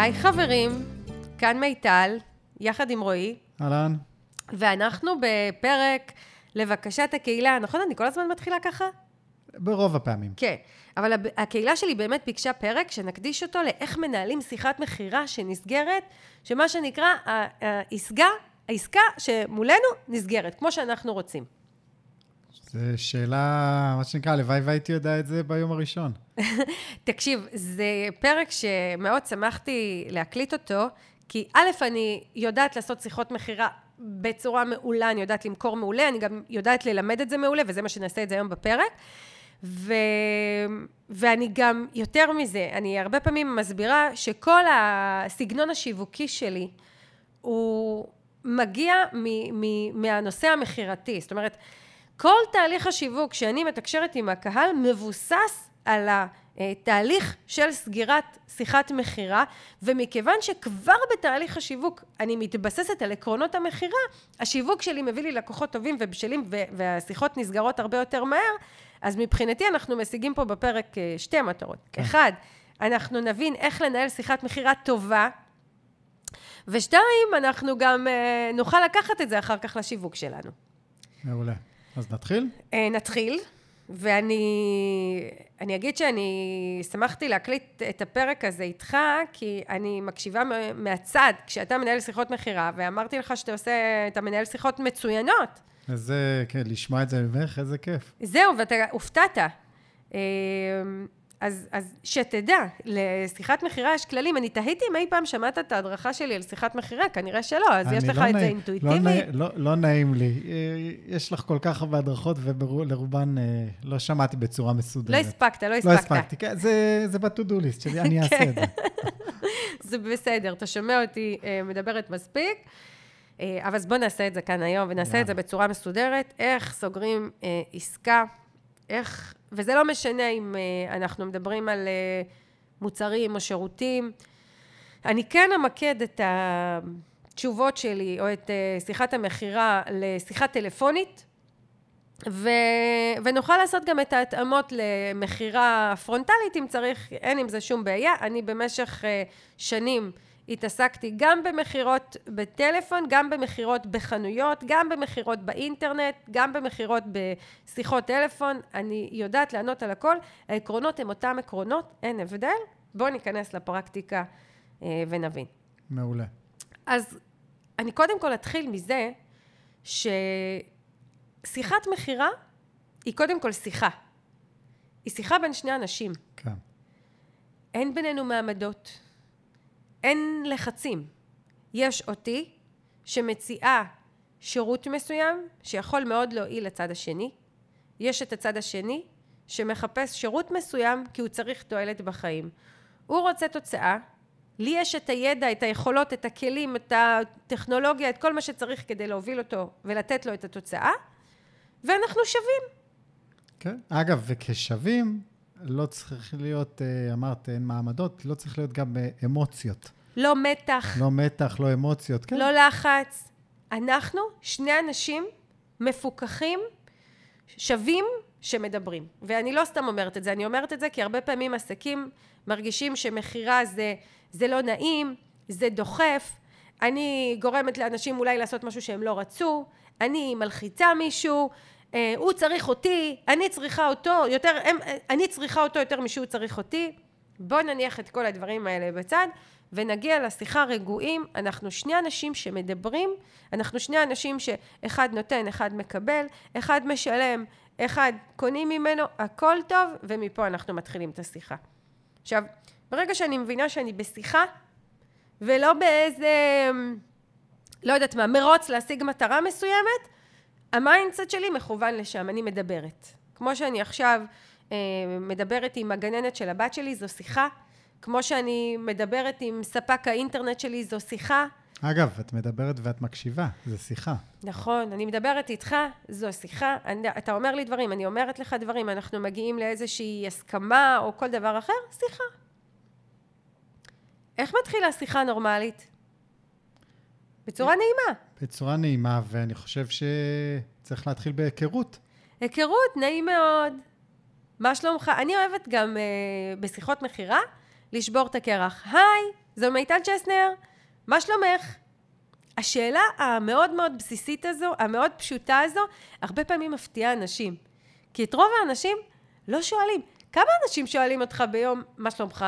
היי חברים, כאן מיטל, יחד עם רועי, אהלן. ואנחנו בפרק לבקשת הקהילה, נכון? אני כל הזמן מתחילה ככה? ברוב הפעמים. כן, אבל הקהילה שלי באמת ביקשה פרק שנקדיש אותו לאיך מנהלים שיחת מכירה שנסגרת, שמה שנקרא העסקה, העסקה שמולנו נסגרת, כמו שאנחנו רוצים. זו שאלה, מה שנקרא, הלוואי והייתי יודע את זה ביום הראשון. תקשיב, זה פרק שמאוד שמחתי להקליט אותו, כי א', אני יודעת לעשות שיחות מכירה בצורה מעולה, אני יודעת למכור מעולה, אני גם יודעת ללמד את זה מעולה, וזה מה שנעשה את זה היום בפרק. ו... ואני גם, יותר מזה, אני הרבה פעמים מסבירה שכל הסגנון השיווקי שלי הוא מגיע מ- מ- מהנושא המכירתי. זאת אומרת, כל תהליך השיווק שאני מתקשרת עם הקהל מבוסס על התהליך של סגירת שיחת מכירה, ומכיוון שכבר בתהליך השיווק אני מתבססת על עקרונות המכירה, השיווק שלי מביא לי לקוחות טובים ובשלים, והשיחות נסגרות הרבה יותר מהר, אז מבחינתי אנחנו משיגים פה בפרק אה, שתי מטרות. כן. אחד, אנחנו נבין איך לנהל שיחת מכירה טובה, ושתיים, אנחנו גם אה, נוכל לקחת את זה אחר כך לשיווק שלנו. מעולה. אז נתחיל? אה, נתחיל, ואני אני אגיד שאני שמחתי להקליט את הפרק הזה איתך, כי אני מקשיבה מה- מהצד, כשאתה מנהל שיחות מכירה, ואמרתי לך שאתה עושה, אתה מנהל שיחות מצוינות. איזה, כן, לשמוע את זה ממך, איזה כיף. זהו, ואתה הופתעת. אז, אז שתדע, לשיחת מכירה יש כללים. אני תהיתי אם אי פעם שמעת את ההדרכה שלי על שיחת מכירה, כנראה שלא, אז יש אני לך לא את זה נעים- אינטואיטיבי. לא, נעים- לא, לא נעים לי. אה, יש לך כל כך הרבה הדרכות, ולרובן אה, לא שמעתי בצורה מסודרת. לא הספקת, לא לא הספקת. הספקתי, כן, זה, זה ב-to-do list שלי, אני אעשה את זה. זה בסדר, אתה שומע אותי אה, מדברת מספיק. אבל אז בוא נעשה את זה כאן היום, ונעשה יאללה. את זה בצורה מסודרת. איך סוגרים אה, עסקה, איך... וזה לא משנה אם אה, אנחנו מדברים על אה, מוצרים או שירותים. אני כן אמקד את התשובות שלי, או את אה, שיחת המכירה לשיחה טלפונית, ו... ונוכל לעשות גם את ההתאמות למכירה פרונטלית, אם צריך, אין עם זה שום בעיה. אני במשך שנים התעסקתי גם במכירות בטלפון, גם במכירות בחנויות, גם במכירות באינטרנט, גם במכירות בשיחות טלפון. אני יודעת לענות על הכל. העקרונות הם אותם עקרונות, אין הבדל. בואו ניכנס לפרקטיקה אה, ונבין. מעולה. אז אני קודם כל אתחיל מזה ששיחת מכירה היא קודם כל שיחה. היא שיחה בין שני אנשים. כן. אין בינינו מעמדות. אין לחצים. יש אותי שמציעה שירות מסוים שיכול מאוד להועיל לצד השני. יש את הצד השני שמחפש שירות מסוים כי הוא צריך תועלת בחיים. הוא רוצה תוצאה, לי יש את הידע, את היכולות, את הכלים, את הטכנולוגיה, את כל מה שצריך כדי להוביל אותו ולתת לו את התוצאה, ואנחנו שווים. כן. אגב, וכשווים, לא צריך להיות, אה, אמרת, אין מעמדות, לא צריך להיות גם אה, אמוציות. לא מתח, לא מתח, לא אמוציות, כן. לא לחץ. אנחנו שני אנשים מפוקחים, שווים, שמדברים. ואני לא סתם אומרת את זה, אני אומרת את זה כי הרבה פעמים עסקים מרגישים שמכירה זה, זה לא נעים, זה דוחף, אני גורמת לאנשים אולי לעשות משהו שהם לא רצו, אני מלחיצה מישהו, הוא צריך אותי, אני צריכה אותו, יותר, הם, אני צריכה אותו יותר משהוא צריך אותי. בואו נניח את כל הדברים האלה בצד, ונגיע לשיחה רגועים. אנחנו שני אנשים שמדברים, אנחנו שני אנשים שאחד נותן, אחד מקבל, אחד משלם, אחד קונים ממנו, הכל טוב, ומפה אנחנו מתחילים את השיחה. עכשיו, ברגע שאני מבינה שאני בשיחה, ולא באיזה, לא יודעת מה, מרוץ להשיג מטרה מסוימת, ה mindset שלי מכוון לשם, אני מדברת. כמו שאני עכשיו אה, מדברת עם הגננת של הבת שלי, זו שיחה. כמו שאני מדברת עם ספק האינטרנט שלי, זו שיחה. אגב, את מדברת ואת מקשיבה, זה שיחה. נכון, אני מדברת איתך, זו שיחה, אני, אתה אומר לי דברים, אני אומרת לך דברים, אנחנו מגיעים לאיזושהי הסכמה או כל דבר אחר, שיחה. איך מתחילה שיחה נורמלית? בצורה נעימה. בצורה נעימה, ואני חושב שצריך להתחיל בהיכרות. היכרות, נעים מאוד. מה שלומך? אני אוהבת גם אה, בשיחות מכירה לשבור את הקרח. היי, זו מיטל צ'סנר, מה שלומך? השאלה המאוד מאוד בסיסית הזו, המאוד פשוטה הזו, הרבה פעמים מפתיעה אנשים. כי את רוב האנשים לא שואלים. כמה אנשים שואלים אותך ביום, מה שלומך?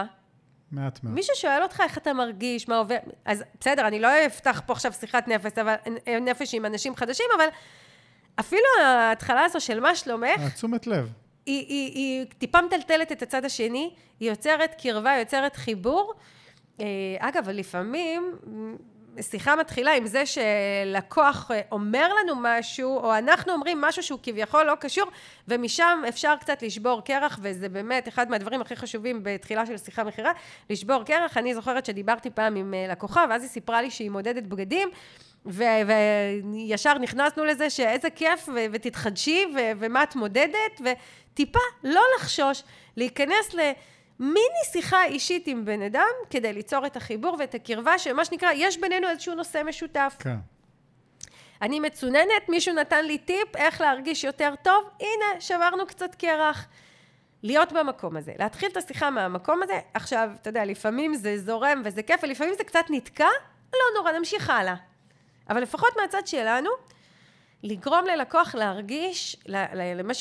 מעט מאוד. מישהו שואל אותך איך אתה מרגיש, מה עובר... אז בסדר, אני לא אפתח פה עכשיו שיחת נפש, אבל, נפש עם אנשים חדשים, אבל אפילו ההתחלה הזו של מה שלומך, תשומת לב. היא, היא, היא טיפה מטלטלת את הצד השני, היא יוצרת קרבה, יוצרת חיבור. אה, אגב, לפעמים שיחה מתחילה עם זה שלקוח אומר לנו משהו, או אנחנו אומרים משהו שהוא כביכול לא קשור, ומשם אפשר קצת לשבור קרח, וזה באמת אחד מהדברים הכי חשובים בתחילה של שיחה מכירה, לשבור קרח. אני זוכרת שדיברתי פעם עם אה, לקוחה, ואז היא סיפרה לי שהיא מודדת בגדים, וישר נכנסנו לזה שאיזה כיף, ו- ותתחדשי, ו- ומה את מודדת, וטיפה לא לחשוש, להיכנס ל... מיני שיחה אישית עם בן אדם, כדי ליצור את החיבור ואת הקרבה, שמה שנקרא, יש בינינו איזשהו נושא משותף. כן. אני מצוננת, מישהו נתן לי טיפ איך להרגיש יותר טוב, הנה, שברנו קצת קרח. להיות במקום הזה, להתחיל את השיחה מהמקום הזה. עכשיו, אתה יודע, לפעמים זה זורם וזה כיף, ולפעמים זה קצת נתקע, לא נורא, נמשיך הלאה. אבל לפחות מהצד שלנו, לגרום ללקוח להרגיש,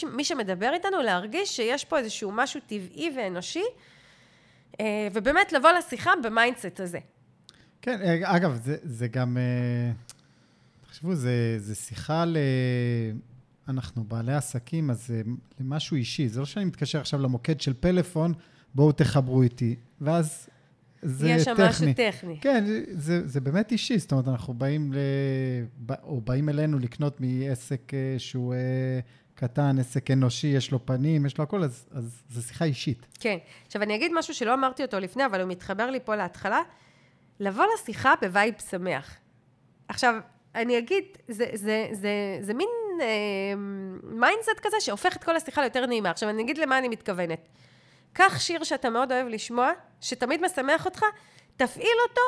למי שמדבר איתנו, להרגיש שיש פה איזשהו משהו טבעי ואנושי, אה, ובאמת לבוא לשיחה ב mindset הזה. כן, אה, אגב, זה, זה גם, אה, תחשבו, זה, זה שיחה ל... אנחנו בעלי עסקים, אז זה למשהו אישי. זה לא שאני מתקשר עכשיו למוקד של פלאפון, בואו תחברו איתי. ואז זה יש שם טכני. משהו טכני. כן, זה, זה באמת אישי, זאת אומרת, אנחנו באים, ל... או באים אלינו לקנות מעסק אה, שהוא אה, קטן, עסק אנושי, יש לו פנים, יש לו הכל, אז, אז זו שיחה אישית. כן. עכשיו, אני אגיד משהו שלא אמרתי אותו לפני, אבל הוא מתחבר לי פה להתחלה. לבוא לשיחה ב vibe שמח. עכשיו, אני אגיד, זה, זה, זה, זה מין אה, mindset כזה שהופך את כל השיחה ליותר נעימה. עכשיו, אני אגיד למה אני מתכוונת. קח שיר שאתה מאוד אוהב לשמוע, שתמיד משמח אותך, תפעיל אותו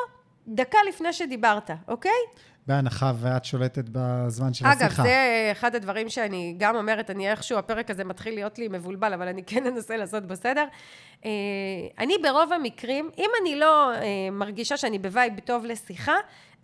דקה לפני שדיברת, אוקיי? בהנחה ואת שולטת בזמן של אגב, השיחה. אגב, זה אחד הדברים שאני גם אומרת, אני איכשהו, הפרק הזה מתחיל להיות לי מבולבל, אבל אני כן אנסה לעשות בסדר. אה, אני ברוב המקרים, אם אני לא אה, מרגישה שאני ב vibe טוב לשיחה,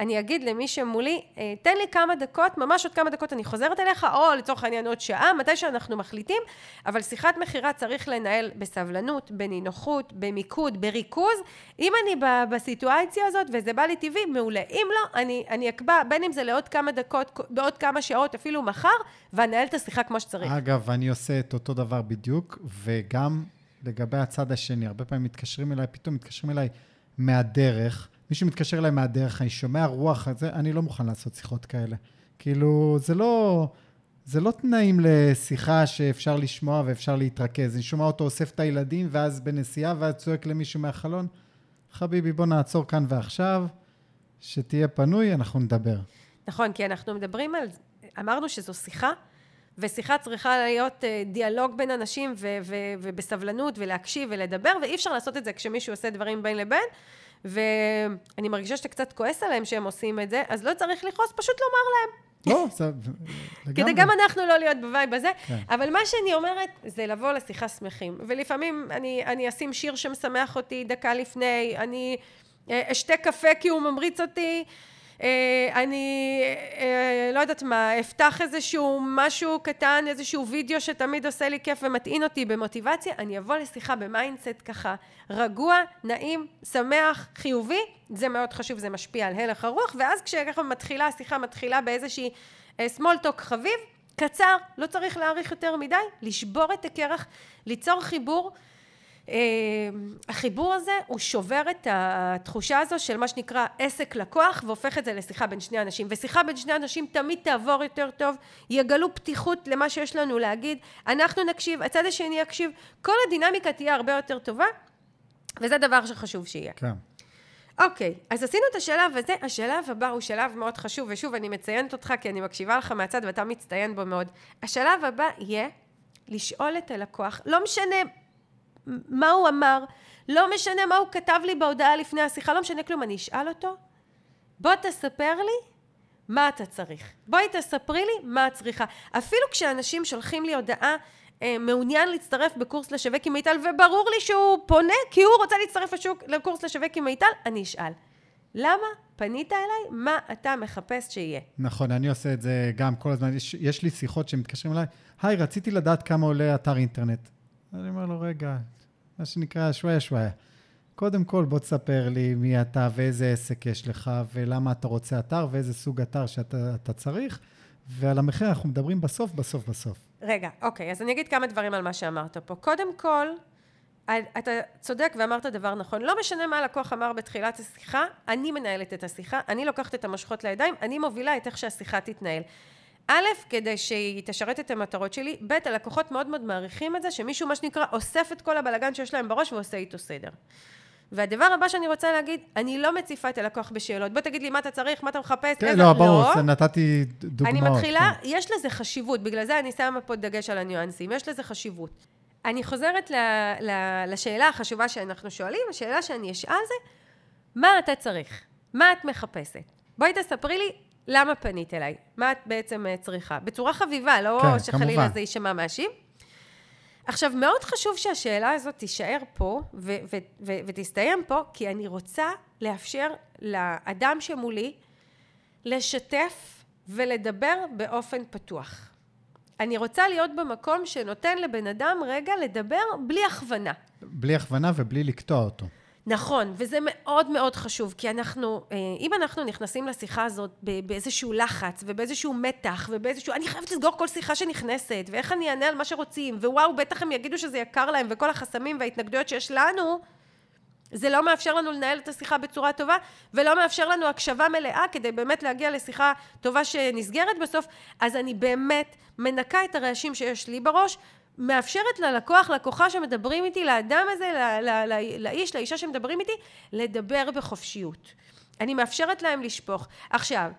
אני אגיד למי שמולי, אה, תן לי כמה דקות, ממש עוד כמה דקות אני חוזרת אליך, או לצורך העניין עוד שעה, מתי שאנחנו מחליטים, אבל שיחת מכירה צריך לנהל בסבלנות, בנינוחות, במיקוד, בריכוז. אם אני בסיטואציה הזאת וזה בא לי טבעי, מעולה. אם לא, אני, אני אקבע, בין אם זה לעוד כמה דקות, בעוד כמה שעות, אפילו מחר, ואנהל את השיחה כמו שצריך. אגב, אני עושה את אותו דבר בדיוק, וגם לגבי הצד השני, הרבה פעמים מתקשרים אליי, פתאום מתקשרים אליי מהדרך. מישהו מתקשר אליי מהדרך, אני שומע רוח, זה, אני לא מוכן לעשות שיחות כאלה. כאילו, זה לא, זה לא תנאים לשיחה שאפשר לשמוע ואפשר להתרכז. אני שומע אותו אוסף את הילדים, ואז בנסיעה, ואז צועק למישהו מהחלון, חביבי, בוא נעצור כאן ועכשיו, שתהיה פנוי, אנחנו נדבר. נכון, כי אנחנו מדברים על, אמרנו שזו שיחה, ושיחה צריכה להיות אה, דיאלוג בין אנשים ו- ו- ובסבלנות ולהקשיב ולדבר, ואי אפשר לעשות את זה כשמישהו עושה דברים בין לבין. ואני מרגישה שאתה קצת כועס עליהם שהם עושים את זה, אז לא צריך לכעוס, פשוט לומר להם. לא, לגמרי. כדי גם אנחנו לא להיות ב vibe הזה. כן. אבל מה שאני אומרת, זה לבוא לשיחה שמחים. ולפעמים אני, אני אשים שיר שמשמח אותי דקה לפני, אני אה, אשתה קפה כי הוא ממריץ אותי. אה, אני אה, לא יודעת מה, אפתח איזשהו משהו קטן, איזשהו וידאו שתמיד עושה לי כיף ומטעין אותי במוטיבציה, אני אבוא לשיחה ב mindset ככה רגוע, נעים, שמח, חיובי, זה מאוד חשוב, זה משפיע על הלך הרוח, ואז כשככה מתחילה, השיחה מתחילה באיזושהי אה, חביב, קצר, לא צריך להאריך יותר מדי, לשבור את הקרח, ליצור חיבור. אה, החיבור הזה הוא שובר את התחושה הזו של מה שנקרא עסק לקוח והופך את זה לשיחה בין שני אנשים. ושיחה בין שני אנשים תמיד תעבור יותר טוב יגלו פתיחות למה שיש לנו להגיד. אנחנו נקשיב הצד השני יקשיב כל הדינמיקה תהיה הרבה יותר טובה וזה דבר שחשוב שיהיה. כן. אוקיי, אז עשינו את השלב הזה, השלב הבא הוא שלב מאוד חשוב, ושוב, אני מציינת אותך כי אני מקשיבה לך מהצד ואתה מצטיין בו מאוד. השלב הבא יהיה לשאול את הלקוח, לא משנה מה הוא אמר, לא משנה מה הוא כתב לי בהודעה לפני השיחה, לא משנה כלום, אני אשאל אותו, בוא תספר לי מה אתה צריך. בואי תספרי לי מה את צריכה. אפילו כשאנשים שולחים לי הודעה אה, מעוניין להצטרף בקורס לשווק עם מיטל, וברור לי שהוא פונה כי הוא רוצה להצטרף לשוק, לקורס לשווק עם מיטל, אני אשאל. למה פנית אליי? מה אתה מחפש שיהיה? נכון, אני עושה את זה גם כל הזמן. יש, יש לי שיחות שמתקשרים אליי, היי, רציתי לדעת כמה עולה אתר אינטרנט. אני אומר לו, רגע, מה שנקרא שוואיה שוואיה. קודם כל, בוא תספר לי מי אתה ואיזה עסק יש לך, ולמה אתה רוצה אתר, ואיזה סוג אתר שאתה צריך, ועל המחיר אנחנו מדברים בסוף, בסוף, בסוף. רגע, אוקיי, אז אני אגיד כמה דברים על מה שאמרת פה. קודם כל, אתה צודק ואמרת דבר נכון. לא משנה מה הלקוח אמר בתחילת השיחה, אני מנהלת את השיחה, אני לוקחת את המושכות לידיים, אני מובילה את איך שהשיחה תתנהל. א', כדי שהיא תשרת את המטרות שלי, ב', הלקוחות מאוד מאוד מעריכים את זה, שמישהו, מה שנקרא, אוסף את כל הבלגן שיש להם בראש ועושה איתו סדר. והדבר הבא שאני רוצה להגיד, אני לא מציפה את הלקוח בשאלות. בוא תגיד לי מה אתה צריך, מה אתה מחפש, כן, איזה... לא, ברור, לא. נתתי דוגמאות. אני מתחילה, כן. יש לזה חשיבות, בגלל זה אני שמה פה דגש על הניואנסים, יש לזה חשיבות. אני חוזרת ל, ל, לשאלה החשובה שאנחנו שואלים, השאלה שאני אשאל זה, מה אתה צריך? מה את מחפשת? בואי תספרי לי למה פנית אליי, מה את בעצם אה, צריכה. בצורה חביבה, לא כן, שחלילה זה יישמע מאשים. עכשיו, מאוד חשוב שהשאלה הזאת תישאר פה ו- ו- ו- ותסתיים פה, כי אני רוצה לאפשר לאדם שמולי לשתף ולדבר באופן פתוח. אני רוצה להיות במקום שנותן לבן אדם רגע לדבר בלי הכוונה. בלי הכוונה ובלי לקטוע אותו. נכון, וזה מאוד מאוד חשוב, כי אנחנו, אה, אם אנחנו נכנסים לשיחה הזאת באיזשהו לחץ ובאיזשהו מתח ובאיזשהו, אני חייבת לסגור כל שיחה שנכנסת, ואיך אני אענה על מה שרוצים, ווואו, בטח הם יגידו שזה יקר להם, וכל החסמים וההתנגדויות שיש לנו, זה לא מאפשר לנו לנהל את השיחה בצורה טובה, ולא מאפשר לנו הקשבה מלאה כדי באמת להגיע לשיחה טובה שנסגרת בסוף, אז אני באמת מנקה את הרעשים שיש לי בראש, מאפשרת ללקוח, לקוחה שמדברים איתי, לאדם הזה, ל- ל- ל- לאיש, לאישה שמדברים איתי, לדבר בחופשיות. אני מאפשרת להם לשפוך. עכשיו,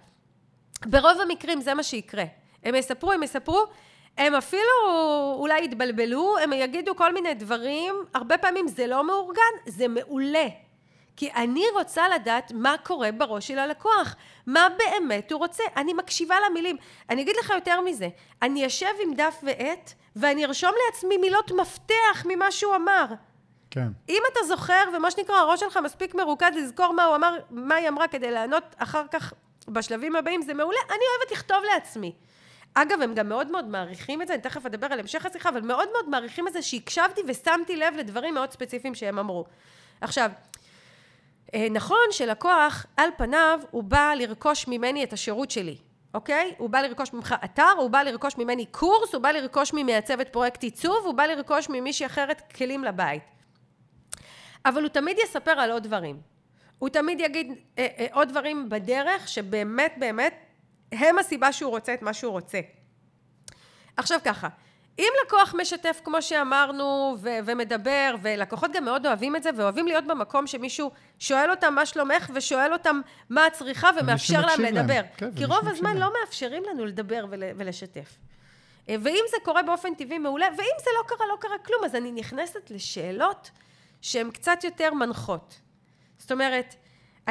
ברוב המקרים זה מה שיקרה. הם יספרו, הם יספרו, הם אפילו אולי יתבלבלו, הם יגידו כל מיני דברים, הרבה פעמים זה לא מאורגן, זה מעולה. כי אני רוצה לדעת מה קורה בראש של הלקוח, מה באמת הוא רוצה. אני מקשיבה למילים. אני אגיד לך יותר מזה, אני אשב עם דף ועט ואני ארשום לעצמי מילות מפתח ממה שהוא אמר. כן. אם אתה זוכר, ומה שנקרא, הראש שלך מספיק מרוכז לזכור מה הוא אמר, מה היא אמרה, כדי לענות אחר כך בשלבים הבאים, זה מעולה. אני אוהבת לכתוב לעצמי. אגב, הם גם מאוד מאוד מעריכים את זה, אני תכף אדבר על המשך השיחה, אבל מאוד מאוד מעריכים את זה שהקשבתי ושמתי לב לדברים מאוד ספציפיים שהם אמרו. עכשיו, נכון שלקוח, על פניו, הוא בא לרכוש ממני את השירות שלי. אוקיי? הוא בא לרכוש ממך אתר, הוא בא לרכוש ממני קורס, הוא בא לרכוש ממעצבת פרויקט עיצוב, הוא בא לרכוש ממישהי אחרת כלים לבית. אבל הוא תמיד יספר על עוד דברים. הוא תמיד יגיד אה, אה, עוד דברים בדרך שבאמת באמת הם הסיבה שהוא רוצה את מה שהוא רוצה. עכשיו ככה, אם לקוח משתף, כמו שאמרנו, ו- ומדבר, ולקוחות גם מאוד אוהבים את זה, ואוהבים להיות במקום שמישהו שואל אותם מה שלומך, ושואל אותם מה את צריכה, ומאפשר להם לדבר. להם. כן, כי רוב הזמן להם. לא מאפשרים לנו לדבר ול- ולשתף. אה, ואם זה קורה באופן טבעי מעולה, ואם זה לא קרה, לא קרה כלום, אז אני נכנסת לשאלות שהן קצת יותר מנחות. זאת אומרת,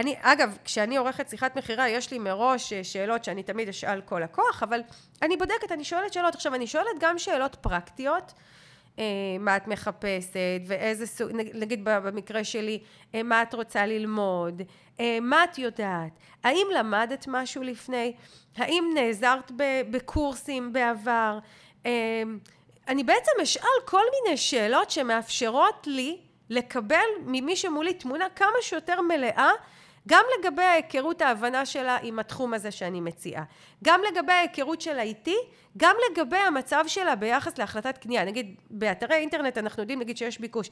אני, אגב, כשאני עורכת שיחת מכירה, יש לי מראש אה, שאלות שאני תמיד אשאל כל לקוח, אבל אני בודקת, אני שואלת שאלות. עכשיו, אני שואלת גם שאלות פרקטיות, אה, מה את מחפשת, ואיזה סוג, נגיד במקרה שלי, אה, מה את רוצה ללמוד, מה את יודעת, האם למדת משהו לפני, האם נעזרת בקורסים בעבר, אני בעצם אשאל כל מיני שאלות שמאפשרות לי לקבל ממי שמולי תמונה כמה שיותר מלאה גם לגבי ההיכרות ההבנה שלה עם התחום הזה שאני מציעה, גם לגבי ההיכרות שלה איתי, גם לגבי המצב שלה ביחס להחלטת קנייה. נגיד, באתרי אינטרנט אנחנו יודעים, נגיד שיש ביקוש.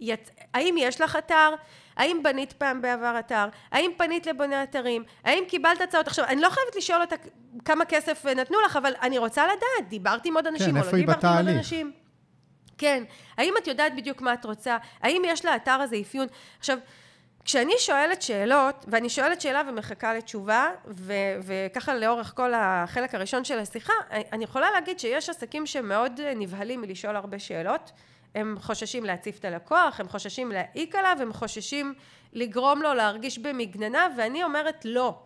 יצ... האם יש לך אתר? האם בנית פעם בעבר אתר? האם פנית לבוני אתרים? האם קיבלת הצעות? עכשיו, אני לא חייבת לשאול אותה כמה כסף נתנו לך, אבל אני רוצה לדעת, דיברתי עם עוד אנשים כן, או לא דיברתי עם עוד אנשים. כן, האם את יודעת בדיוק מה את רוצה? האם יש לאתר הזה אפיון? עכשיו, כשאני שואלת שאלות, ואני שואלת שאלה ומחכה לתשובה, ו- וככה לאורך כל החלק הראשון של השיחה, אני יכולה להגיד שיש עסקים שמאוד נבהלים מלשאול הרבה שאלות. הם חוששים להציף את הלקוח, הם חוששים להעיק עליו, הם חוששים לגרום לו להרגיש במגננה, ואני אומרת לא.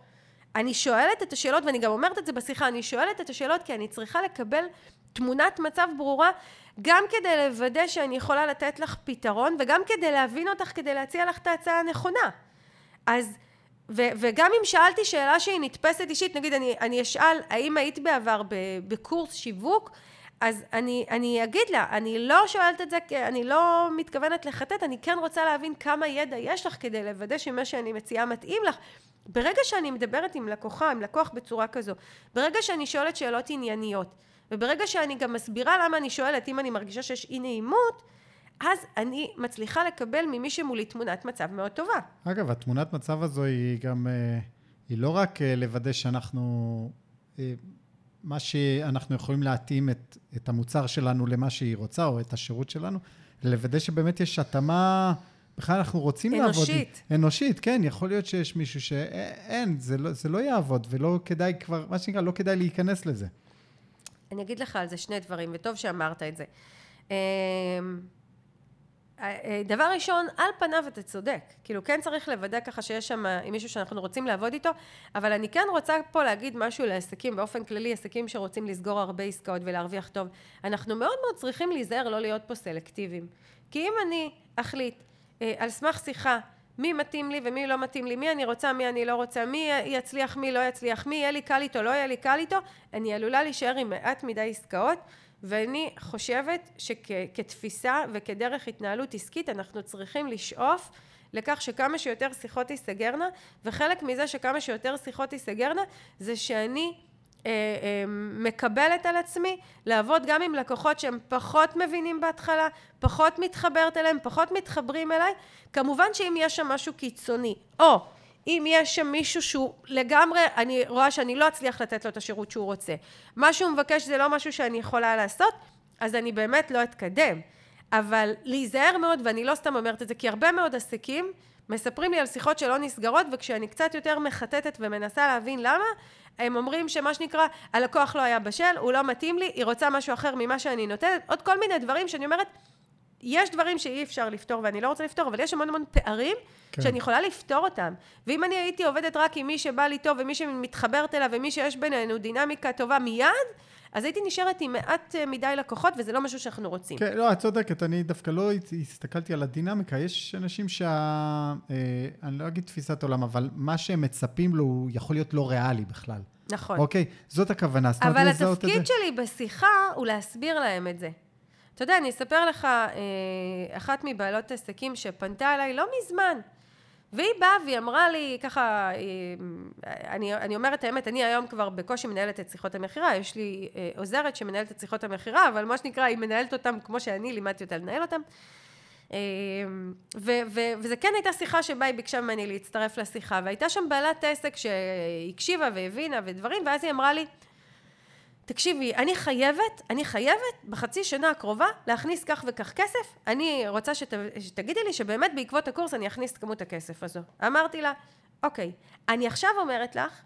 אני שואלת את השאלות, ואני גם אומרת את זה בשיחה, אני שואלת את השאלות כי אני צריכה לקבל תמונת מצב ברורה, גם כדי לוודא שאני יכולה לתת לך פתרון, וגם כדי להבין אותך, כדי להציע לך את ההצעה הנכונה. אז, ו, וגם אם שאלתי שאלה שהיא נתפסת אישית, נגיד אני, אני אשאל, האם היית בעבר בקורס שיווק? אז אני, אני אגיד לה, אני לא שואלת את זה, אני לא מתכוונת לחטט, אני כן רוצה להבין כמה ידע יש לך כדי לוודא שמה שאני מציעה מתאים לך. ברגע שאני מדברת עם לקוחה, עם לקוח בצורה כזו, ברגע שאני שואלת שאלות ענייניות, וברגע שאני גם מסבירה למה אני שואלת, אם אני מרגישה שיש אי נעימות, אז אני מצליחה לקבל ממי שמולי תמונת מצב מאוד טובה. אגב, התמונת מצב הזו היא גם, אה, היא לא רק אה, לוודא שאנחנו, אה, מה שאנחנו יכולים להתאים את, את המוצר שלנו למה שהיא רוצה, או את השירות שלנו, לוודא שבאמת יש התאמה... בכלל אנחנו רוצים אנושית. לעבוד. אנושית. אנושית, כן, יכול להיות שיש מישהו שאין, זה לא, זה לא יעבוד, ולא כדאי כבר, מה שנקרא, לא כדאי להיכנס לזה. אני אגיד לך על זה שני דברים, וטוב שאמרת את זה. אמ, אה, דבר ראשון, על פניו אתה צודק. כאילו, כן צריך לוודא ככה שיש שם מישהו שאנחנו רוצים לעבוד איתו, אבל אני כן רוצה פה להגיד משהו לעסקים, באופן כללי, עסקים שרוצים לסגור הרבה עסקאות ולהרוויח טוב. אנחנו מאוד מאוד צריכים להיזהר לא להיות פה סלקטיביים. כי אם אני אחליט אה, על סמך שיחה מי מתאים לי ומי לא מתאים לי, מי אני רוצה, מי אני לא רוצה, מי יצליח, מי לא יצליח, מי יהיה לי קל איתו, לא יהיה לי קל איתו, אני עלולה להישאר עם מעט מדי עסקאות, ואני חושבת שכתפיסה וכדרך התנהלות עסקית אנחנו צריכים לשאוף לכך שכמה שיותר שיחות תיסגרנה, וחלק מזה שכמה שיותר שיחות תיסגרנה זה שאני מקבלת על עצמי לעבוד גם עם לקוחות שהם פחות מבינים בהתחלה, פחות מתחברת אליהם, פחות מתחברים אליי. כמובן שאם יש שם משהו קיצוני, או אם יש שם מישהו שהוא לגמרי, אני רואה שאני לא אצליח לתת לו את השירות שהוא רוצה, מה שהוא מבקש זה לא משהו שאני יכולה לעשות, אז אני באמת לא אתקדם. אבל להיזהר מאוד, ואני לא סתם אומרת את זה, כי הרבה מאוד עסקים מספרים לי על שיחות שלא נסגרות, וכשאני קצת יותר מחטטת ומנסה להבין למה, הם אומרים שמה שנקרא, הלקוח לא היה בשל, הוא לא מתאים לי, היא רוצה משהו אחר ממה שאני נותנת, עוד כל מיני דברים שאני אומרת, יש דברים שאי אפשר לפתור ואני לא רוצה לפתור, אבל יש המון המון פערים כן. שאני יכולה לפתור אותם. ואם אני הייתי עובדת רק עם מי שבא לי טוב ומי שמתחברת אליו ומי שיש בינינו דינמיקה טובה מיד, אז הייתי נשארת עם מעט אה, מדי לקוחות, וזה לא משהו שאנחנו רוצים. כן, לא, את צודקת, אני דווקא לא הסתכלתי על הדינמיקה. יש אנשים שה... אה, אני לא אגיד תפיסת עולם, אבל מה שהם מצפים לו, הוא יכול להיות לא ריאלי בכלל. נכון. אוקיי, זאת הכוונה. אבל התפקיד שלי בשיחה הוא להסביר להם את זה. אתה יודע, אני אספר לך, אה, אחת מבעלות עסקים שפנתה אליי לא מזמן, והיא באה והיא אמרה לי, ככה, אה, אני, אני אומרת האמת, אני היום כבר בקושי מנהלת את שיחות המכירה, יש לי אה, עוזרת שמנהלת את שיחות המכירה, אבל מה שנקרא, היא מנהלת אותם כמו שאני לימדתי אותה לנהל אותם. ו- ו- וזה כן הייתה שיחה שבה היא ביקשה ממני להצטרף לשיחה, והייתה שם בעלת עסק שהקשיבה והבינה ודברים, ואז היא אמרה לי, תקשיבי, אני חייבת, אני חייבת בחצי שנה הקרובה להכניס כך וכך כסף, אני רוצה שת, שתגידי לי שבאמת בעקבות הקורס אני אכניס את כמות הכסף הזו. אמרתי לה, אוקיי, אני עכשיו אומרת לך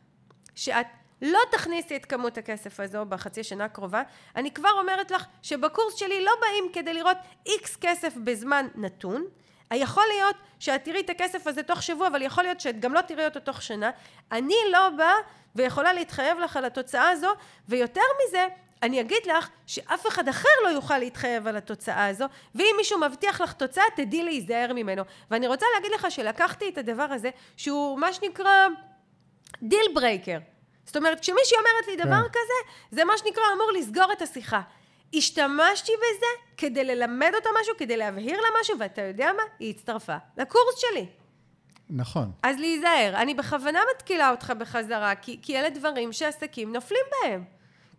שאת לא תכניסי את כמות הכסף הזו בחצי שנה הקרובה, אני כבר אומרת לך שבקורס שלי לא באים כדי לראות איקס כסף בזמן נתון, יכול להיות שאת תראי את הכסף הזה תוך שבוע, אבל יכול להיות שאת גם לא תראי אותו תוך שנה. אני לא באה ויכולה להתחייב לך על התוצאה הזו, ויותר מזה, אני אגיד לך שאף אחד אחר לא יוכל להתחייב על התוצאה הזו, ואם מישהו מבטיח לך תוצאה, תדעי להיזהר ממנו. ואני רוצה להגיד לך שלקחתי את הדבר הזה, שהוא מה שנקרא deal breaker. זאת אומרת, כשמישהי אומרת לי דבר כן. כזה, זה מה שנקרא אמור לסגור את השיחה. השתמשתי בזה כדי ללמד אותה משהו, כדי להבהיר לה משהו, ואתה יודע מה? היא הצטרפה לקורס שלי. נכון. אז להיזהר. אני בכוונה מתקילה אותך בחזרה, כי, כי אלה דברים שעסקים נופלים בהם.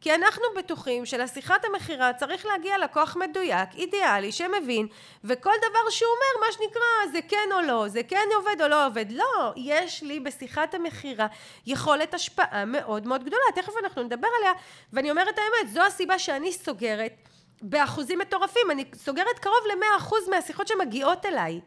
כי אנחנו בטוחים שלשיחת המכירה צריך להגיע לקוח מדויק, אידיאלי, שמבין, וכל דבר שהוא אומר, מה שנקרא, זה כן או לא, זה כן עובד או לא עובד. לא, יש לי בשיחת המכירה יכולת השפעה מאוד מאוד גדולה, תכף אנחנו נדבר עליה, ואני אומרת האמת, זו הסיבה שאני סוגרת באחוזים מטורפים, אני סוגרת קרוב ל-100% מהשיחות שמגיעות אליי.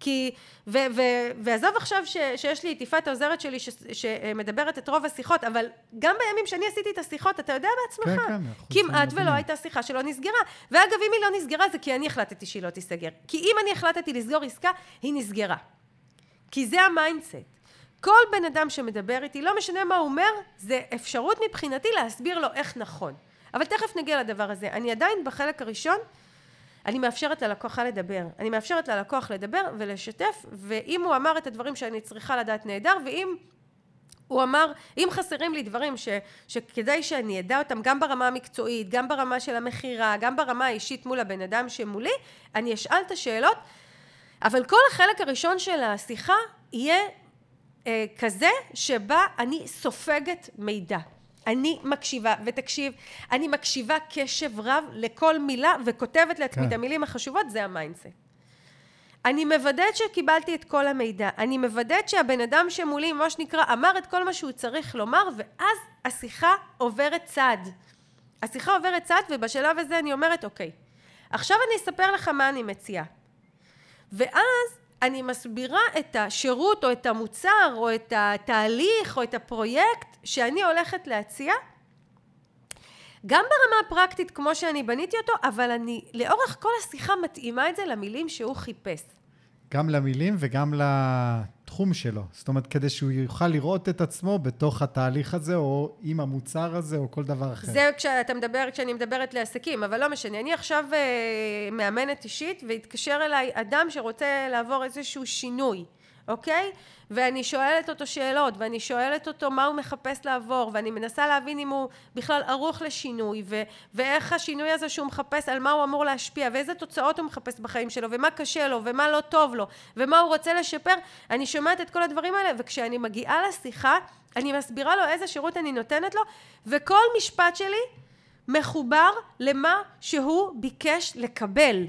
כי, ו, ו, ועזוב עכשיו ש, שיש לי את יפעת העוזרת שלי ש, שמדברת את רוב השיחות, אבל גם בימים שאני עשיתי את השיחות, אתה יודע בעצמך, כן, כן, כמעט ולא הייתה שיחה שלא נסגרה. ואגב, אם היא לא נסגרה זה כי אני החלטתי שהיא לא תיסגר. כי אם אני החלטתי לסגור עסקה, היא נסגרה. כי זה ה mindset. כל בן אדם שמדבר איתי, לא משנה מה הוא אומר, זה אפשרות מבחינתי להסביר לו איך נכון. אבל תכף נגיע לדבר הזה. אני עדיין בחלק הראשון, אני מאפשרת ללקוחה לדבר. אני מאפשרת ללקוח לדבר ולשתף, ואם הוא אמר את הדברים שאני צריכה לדעת נהדר, ואם הוא אמר, אם חסרים לי דברים ש, שכדאי שאני אדע אותם גם ברמה המקצועית, גם ברמה של המכירה, גם ברמה האישית מול הבן אדם שמולי, אני אשאל את השאלות, אבל כל החלק הראשון של השיחה יהיה אה, כזה שבה אני סופגת מידע. אני מקשיבה, ותקשיב, אני מקשיבה קשב רב לכל מילה וכותבת לעצמי כן. את המילים החשובות, זה ה mindset. אני מוודאת שקיבלתי את כל המידע, אני מוודאת שהבן אדם שמולי, מה שנקרא, אמר את כל מה שהוא צריך לומר, ואז השיחה עוברת צד. השיחה עוברת צד, ובשלב הזה אני אומרת, אוקיי, עכשיו אני אספר לך מה אני מציעה. ואז אני מסבירה את השירות או את המוצר או את התהליך או את הפרויקט שאני הולכת להציע גם ברמה הפרקטית כמו שאני בניתי אותו, אבל אני לאורך כל השיחה מתאימה את זה למילים שהוא חיפש. גם למילים וגם לתחום שלו. זאת אומרת, כדי שהוא יוכל לראות את עצמו בתוך התהליך הזה, או עם המוצר הזה, או כל דבר אחר. זה כשאתה מדבר, כשאני מדברת לעסקים, אבל לא משנה. אני עכשיו אה, מאמנת אישית, והתקשר אליי אדם שרוצה לעבור איזשהו שינוי. אוקיי? ואני שואלת אותו שאלות, ואני שואלת אותו מה הוא מחפש לעבור, ואני מנסה להבין אם הוא בכלל ערוך לשינוי, ו- ואיך השינוי הזה שהוא מחפש, על מה הוא אמור להשפיע, ואיזה תוצאות הוא מחפש בחיים שלו, ומה קשה לו, ומה לא טוב לו, ומה הוא רוצה לשפר. אני שומעת את כל הדברים האלה, וכשאני מגיעה לשיחה, אני מסבירה לו איזה שירות אני נותנת לו, וכל משפט שלי מחובר למה שהוא ביקש לקבל.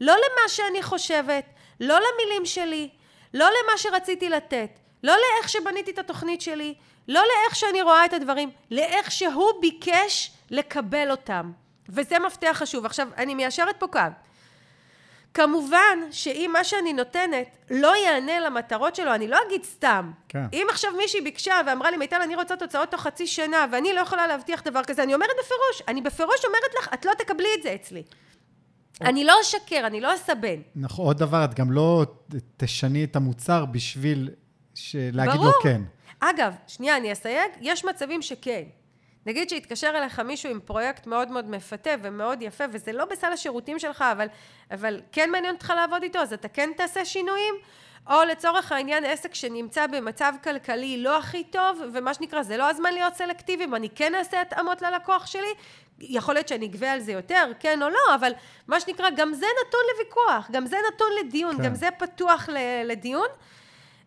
לא למה שאני חושבת, לא למילים שלי, לא למה שרציתי לתת, לא לאיך שבניתי את התוכנית שלי, לא לאיך שאני רואה את הדברים, לאיך שהוא ביקש לקבל אותם. וזה מפתח חשוב. עכשיו, אני מיישרת פה קו. כמובן שאם מה שאני נותנת לא יענה למטרות שלו, אני לא אגיד סתם. כן. אם עכשיו מישהי ביקשה ואמרה לי, מיטל, אני רוצה תוצאות תוך חצי שנה, ואני לא יכולה להבטיח דבר כזה, אני אומרת בפירוש, אני בפירוש אומרת לך, את לא תקבלי את זה אצלי. אני לא אשקר, אני לא אסבן. נכון, עוד דבר, את גם לא תשני את המוצר בשביל להגיד לו כן. אגב, שנייה, אני אסייג, יש מצבים שכן. נגיד שהתקשר אליך מישהו עם פרויקט מאוד מאוד מפתה ומאוד יפה, וזה לא בסל השירותים שלך, אבל, אבל כן מעניין אותך לעבוד איתו, אז אתה כן תעשה שינויים, או לצורך העניין עסק שנמצא במצב כלכלי לא הכי טוב, ומה שנקרא, זה לא הזמן להיות סלקטיבי, ואני כן אעשה התאמות ללקוח שלי, יכול להיות שאני אגבה על זה יותר, כן או לא, אבל מה שנקרא, גם זה נתון לוויכוח, גם זה נתון לדיון, כן. גם זה פתוח לדיון.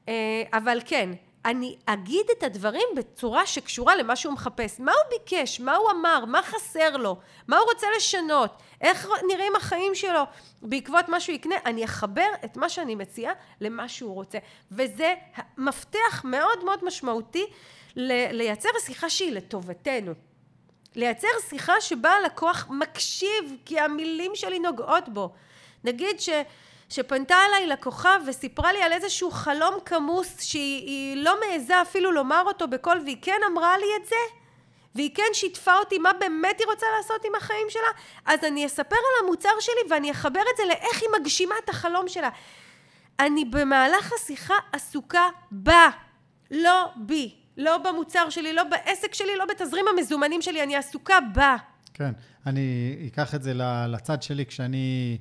אה, אבל כן, אני אגיד את הדברים בצורה שקשורה למה שהוא מחפש. מה הוא ביקש? מה הוא אמר? מה חסר לו? מה הוא רוצה לשנות? איך נראים החיים שלו בעקבות מה שהוא יקנה? אני אחבר את מה שאני מציעה למה שהוא רוצה. וזה מפתח מאוד מאוד משמעותי לייצר שיחה שהיא לטובתנו. לייצר שיחה שבה הלקוח מקשיב כי המילים שלי נוגעות בו. נגיד ש... שפנתה אליי לקוחה וסיפרה לי על איזשהו חלום כמוס שהיא לא מעיזה אפילו לומר אותו בקול והיא כן אמרה לי את זה והיא כן שיתפה אותי מה באמת היא רוצה לעשות עם החיים שלה אז אני אספר על המוצר שלי ואני אחבר את זה לאיך היא מגשימה את החלום שלה אני במהלך השיחה עסוקה בה לא בי לא במוצר שלי, לא בעסק שלי, לא בתזרים המזומנים שלי, אני עסוקה בה. כן, אני אקח את זה לצד שלי כשאני,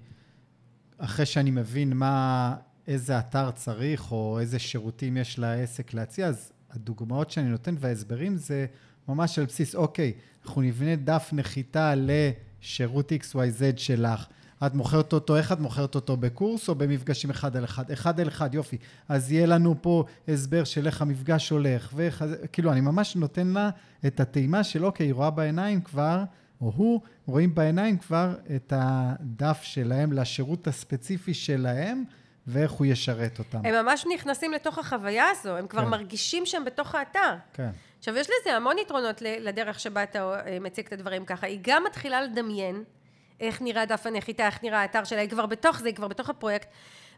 אחרי שאני מבין מה, איזה אתר צריך, או איזה שירותים יש לעסק להציע, אז הדוגמאות שאני נותן וההסברים זה ממש על בסיס, אוקיי, אנחנו נבנה דף נחיתה לשירות XYZ שלך. את מוכרת אותו, איך את מוכרת אותו? בקורס או במפגשים אחד על אחד? אחד על אחד, יופי. אז יהיה לנו פה הסבר של איך המפגש הולך, ואיך... כאילו, אני ממש נותן לה את הטעימה של, אוקיי, היא רואה בעיניים כבר, או הוא, רואים בעיניים כבר את הדף שלהם לשירות הספציפי שלהם. ואיך הוא ישרת אותם. הם ממש נכנסים לתוך החוויה הזו, הם כבר כן. מרגישים שם בתוך האתר. כן. עכשיו, יש לזה המון יתרונות לדרך שבה אתה אה, מציג את הדברים ככה. היא גם מתחילה לדמיין איך נראה דף הנחיתה, איך נראה האתר שלה, היא כבר בתוך זה, היא כבר בתוך הפרויקט.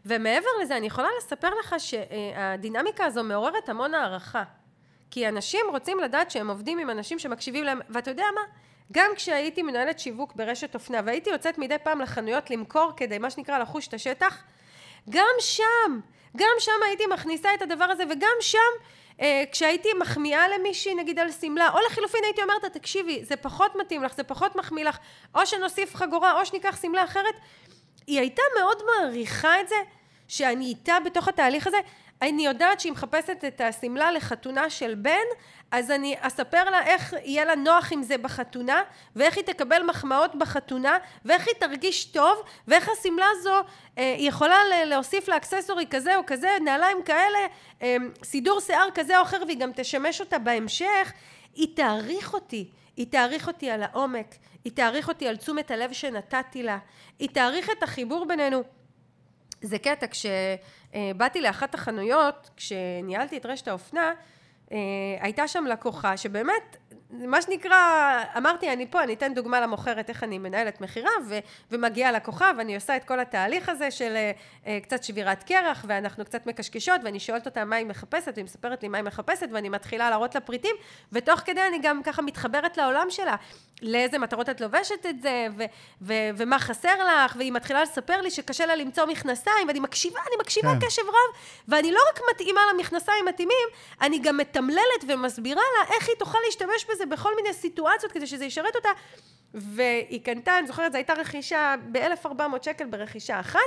ומעבר לזה, אני יכולה לספר לך שהדינמיקה הזו מעוררת המון הערכה. כי אנשים רוצים לדעת שהם עובדים עם אנשים שמקשיבים להם, ואתה יודע מה? גם כשהייתי מנהלת שיווק ברשת אופנה, והייתי יוצאת מדי פעם לחנויות למכור כדי, מה שנקרא, לחוש את השטח, גם שם, גם שם הייתי מכניסה את הדבר הזה, וגם שם כשהייתי מחמיאה למישהי, נגיד על שמלה, או לחילופין הייתי אומרת לה, תקשיבי, זה פחות מתאים לך, זה פחות מחמיא לך, או שנוסיף חגורה, או שניקח שמלה אחרת. היא הייתה מאוד מעריכה את זה, שאני איתה בתוך התהליך הזה. אני יודעת שהיא מחפשת את השמלה לחתונה של בן, אז אני אספר לה איך יהיה לה נוח עם זה בחתונה, ואיך היא תקבל מחמאות בחתונה, ואיך היא תרגיש טוב, ואיך השמלה הזו אה, יכולה להוסיף לה אקססורי כזה או כזה, נעליים כאלה, אה, סידור שיער כזה או אחר, והיא גם תשמש אותה בהמשך. היא תעריך אותי, היא תעריך אותי על העומק, היא תעריך אותי על תשומת הלב שנתתי לה, היא תעריך את החיבור בינינו. זה קטע, כשבאתי לאחת החנויות, כשניהלתי את רשת האופנה, אה, הייתה שם לקוחה שבאמת מה שנקרא, אמרתי, אני פה, אני אתן דוגמה למוכרת, איך אני מנהלת מכירה, ומגיעה לקוחה, ואני עושה את כל התהליך הזה של uh, קצת שבירת קרח, ואנחנו קצת מקשקשות, ואני שואלת אותה מה היא מחפשת, והיא מספרת לי מה היא מחפשת, ואני מתחילה להראות לה פריטים, ותוך כדי אני גם ככה מתחברת לעולם שלה, לאיזה מטרות את לובשת את זה, ו- ו- ומה חסר לך, והיא מתחילה לספר לי שקשה לה למצוא מכנסיים, ואני מקשיבה, אני מקשיבה כן. קשב רב, ואני לא רק מתאימה למכנסיים מתאימים, אני גם מתמללת ומסבירה לה איך היא תוכל להשתמש בזה בכל מיני סיטואציות כדי שזה ישרת אותה. והיא קנתה, אני זוכרת, זו הייתה רכישה ב-1,400 שקל ברכישה אחת.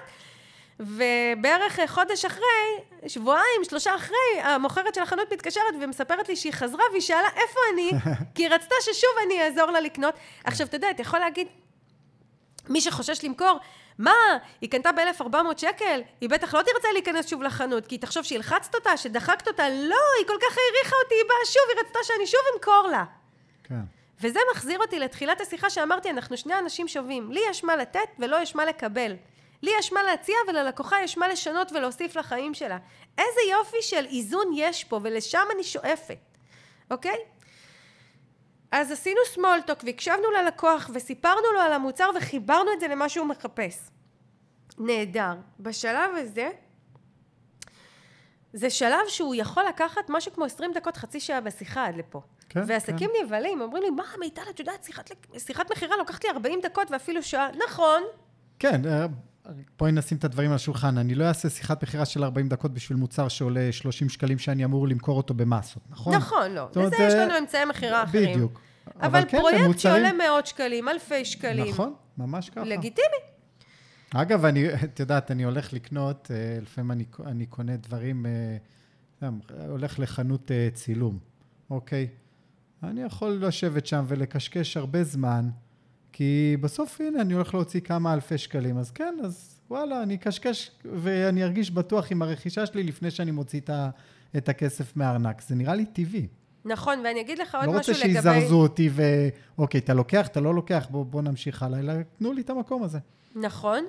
ובערך חודש אחרי, שבועיים, שלושה אחרי, המוכרת של החנות מתקשרת ומספרת לי שהיא חזרה והיא שאלה איפה אני, כי היא רצתה ששוב אני אעזור לה לקנות. עכשיו, אתה יודע, אתה יכול להגיד, מי שחושש למכור, מה, היא קנתה ב-1400 שקל? היא בטח לא תרצה להיכנס שוב לחנות, כי היא תחשוב שהלחצת אותה, שדחקת אותה. לא, היא כל כך העריכה אותי, היא באה שוב, היא רצתה שאני שוב אמכור לה. כן. וזה מחזיר אותי לתחילת השיחה שאמרתי, אנחנו שני אנשים שווים. לי יש מה לתת ולא יש מה לקבל. לי יש מה להציע וללקוחה יש מה לשנות ולהוסיף לחיים שלה. איזה יופי של איזון יש פה, ולשם אני שואפת, אוקיי? אז עשינו סמולטוק והקשבנו ללקוח וסיפרנו לו על המוצר וחיברנו את זה למה שהוא מחפש. נהדר. בשלב הזה, זה שלב שהוא יכול לקחת משהו כמו 20 דקות, חצי שעה בשיחה עד לפה. כן, ועסקים כן. נבהלים, אומרים לי, מה, מיטל, את יודעת, שיחת, שיחת מכירה לוקחת לי 40 דקות ואפילו שעה. נכון. כן, אה, בואי נשים את הדברים על השולחן. אני לא אעשה שיחת מכירה של 40 דקות בשביל מוצר שעולה 30 שקלים שאני אמור למכור אותו במסות, נכון? נכון, לא. לזה יש לנו אמצעי מכירה אחרים. בדיוק. אבל, אבל כן, פרויקט למוצרים... שעולה מאות שקלים, אלפי שקלים. נכון, ממש ככה. לגיטימי. אגב, אני, את יודעת, אני הולך לקנות, אה, לפעמים אני, אני קונה דברים, אה, הולך לחנות צילום, אוקיי? אני יכול לשבת שם ולקשקש הרבה זמן, כי בסוף, הנה, אני הולך להוציא כמה אלפי שקלים, אז כן, אז וואלה, אני אקשקש ואני ארגיש בטוח עם הרכישה שלי לפני שאני מוציא את הכסף מהארנק. זה נראה לי טבעי. נכון, ואני אגיד לך עוד לא משהו לגבי... לא רוצה שיזרזו אותי ו... אוקיי, אתה לוקח, אתה לא לוקח, בוא, בוא נמשיך הלאה, אלא תנו לי את המקום הזה. נכון.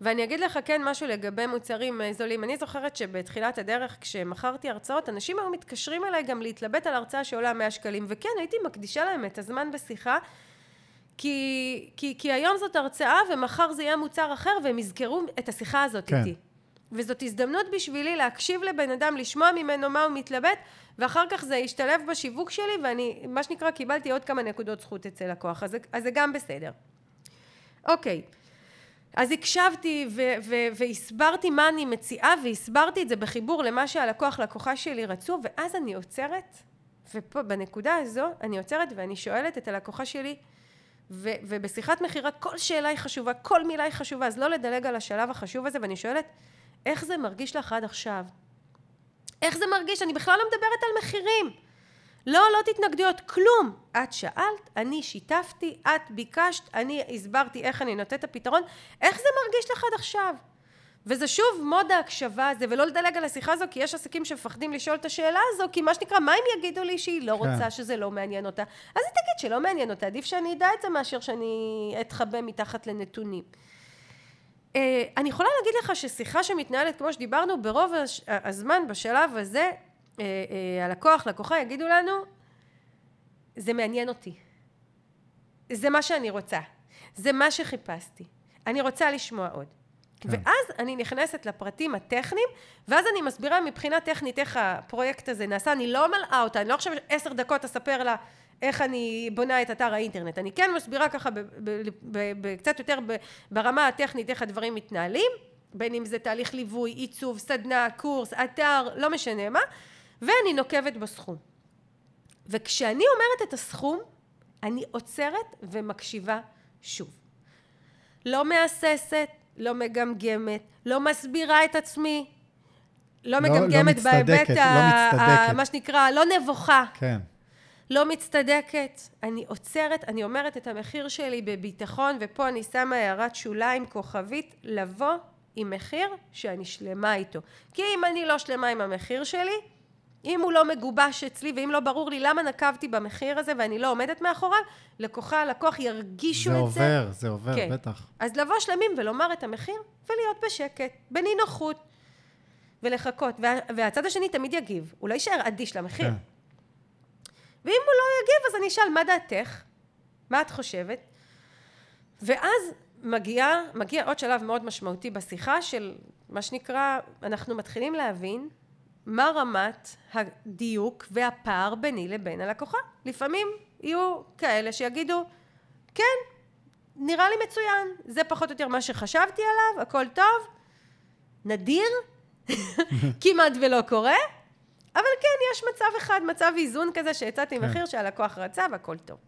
ואני אגיד לך כן משהו לגבי מוצרים אה, זולים. אני זוכרת שבתחילת הדרך, כשמכרתי הרצאות, אנשים היו מתקשרים אליי גם להתלבט על הרצאה שעולה 100 שקלים, וכן, הייתי מקדישה להם את הזמן בשיחה, כי, כי, כי היום זאת הרצאה ומחר זה יהיה מוצר אחר, והם יזכרו את השיחה הזאת כן. איתי. וזאת הזדמנות בשבילי להקשיב לבן אדם, לשמוע ממנו מה הוא מתלבט, ואחר כך זה ישתלב בשיווק שלי, ואני, מה שנקרא, קיבלתי עוד כמה נקודות זכות אצל לקוח, אז, אז זה גם בסדר. אוקיי. אז הקשבתי ו- ו- והסברתי מה אני מציעה והסברתי את זה בחיבור למה שהלקוח, לקוחה שלי רצו ואז אני עוצרת ופה בנקודה הזו אני עוצרת ואני שואלת את הלקוחה שלי ו- ובשיחת מכירה כל שאלה היא חשובה, כל מילה היא חשובה אז לא לדלג על השלב החשוב הזה ואני שואלת איך זה מרגיש לך עד עכשיו? איך זה מרגיש? אני בכלל לא מדברת על מחירים לא, לא תתנגדויות, כלום. את שאלת, אני שיתפתי, את ביקשת, אני הסברתי איך אני נותנת את הפתרון. איך זה מרגיש לך עד עכשיו? וזה שוב מוד ההקשבה הזה, ולא לדלג על השיחה הזו, כי יש עסקים שמפחדים לשאול את השאלה הזו, כי מה שנקרא, מה הם יגידו לי שהיא לא כן. רוצה, שזה לא מעניין אותה? אז היא תגיד שלא מעניין אותה, עדיף שאני אדע את זה מאשר שאני אתחבא מתחת לנתונים. Uh, אני יכולה להגיד לך ששיחה שמתנהלת כמו שדיברנו, ברוב הזמן בשלב הזה, אה, אה, הלקוח, לקוחה, יגידו לנו, זה מעניין אותי. זה מה שאני רוצה. זה מה שחיפשתי. אני רוצה לשמוע עוד. כן. ואז אני נכנסת לפרטים הטכניים, ואז אני מסבירה מבחינה טכנית איך הפרויקט הזה נעשה. אני לא מלאה אותה, אני לא עכשיו עשר דקות אספר לה איך אני בונה את אתר האינטרנט. אני כן מסבירה ככה קצת יותר ברמה הטכנית איך הדברים מתנהלים, בין אם זה תהליך ליווי, עיצוב, סדנה, קורס, אתר, לא משנה מה. ואני נוקבת בסכום. וכשאני אומרת את הסכום, אני עוצרת ומקשיבה שוב. לא מהססת, לא מגמגמת, לא מסבירה את עצמי, לא, לא מגמגמת לא בהיבט, ה- לא מצטדקת. ה- מה שנקרא, לא נבוכה. כן. לא מצטדקת, אני עוצרת, אני אומרת את המחיר שלי בביטחון, ופה אני שמה הערת שוליים כוכבית, לבוא עם מחיר שאני שלמה איתו. כי אם אני לא שלמה עם המחיר שלי, אם הוא לא מגובש אצלי, ואם לא ברור לי למה נקבתי במחיר הזה ואני לא עומדת מאחוריו, לקוחה, הלקוח ירגישו זה את עובר, זה עובר, כן. בטח. אז לבוא שלמים ולומר את המחיר, ולהיות בשקט, בנינוחות, ולחכות. וה, והצד השני תמיד יגיב, הוא לא יישאר אדיש למחיר. כן. ואם הוא לא יגיב, אז אני אשאל, מה דעתך? מה את חושבת? ואז מגיע, מגיע עוד שלב מאוד משמעותי בשיחה של מה שנקרא, אנחנו מתחילים להבין מה רמת הדיוק והפער ביני לבין הלקוחה. לפעמים יהיו כאלה שיגידו, כן, נראה לי מצוין, זה פחות או יותר מה שחשבתי עליו, הכל טוב, נדיר, כמעט ולא קורה, אבל כן, יש מצב אחד, מצב איזון כזה שהצעתי כן. מחיר שהלקוח רצה והכל טוב.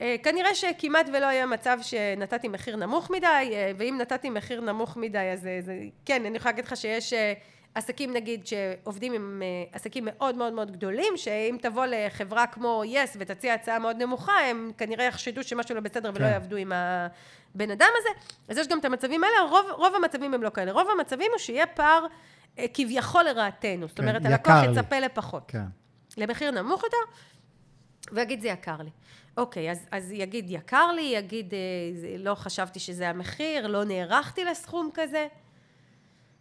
אה, כנראה שכמעט ולא היה מצב שנתתי מחיר נמוך מדי, אה, ואם נתתי מחיר נמוך מדי, אז זה, זה כן, אני יכולה להגיד לך שיש אה, עסקים נגיד שעובדים עם אה, עסקים מאוד מאוד מאוד גדולים, שאם תבוא לחברה כמו יס ותציע הצעה מאוד נמוכה, הם כנראה יחשדו שמשהו לא בסדר ולא כן. יעבדו עם הבן אדם הזה. אז יש גם את המצבים האלה, רוב, רוב המצבים הם לא כאלה. רוב המצבים הוא שיהיה פער אה, כביכול לרעתנו. זאת כן, אומרת, יקר הלקוח לי. יצפה לפחות. כן. למחיר נמוך יותר, ויגיד זה יקר לי. אוקיי, אז, אז יגיד יקר לי, יגיד אה, לא חשבתי שזה המחיר, לא נערכתי לסכום כזה.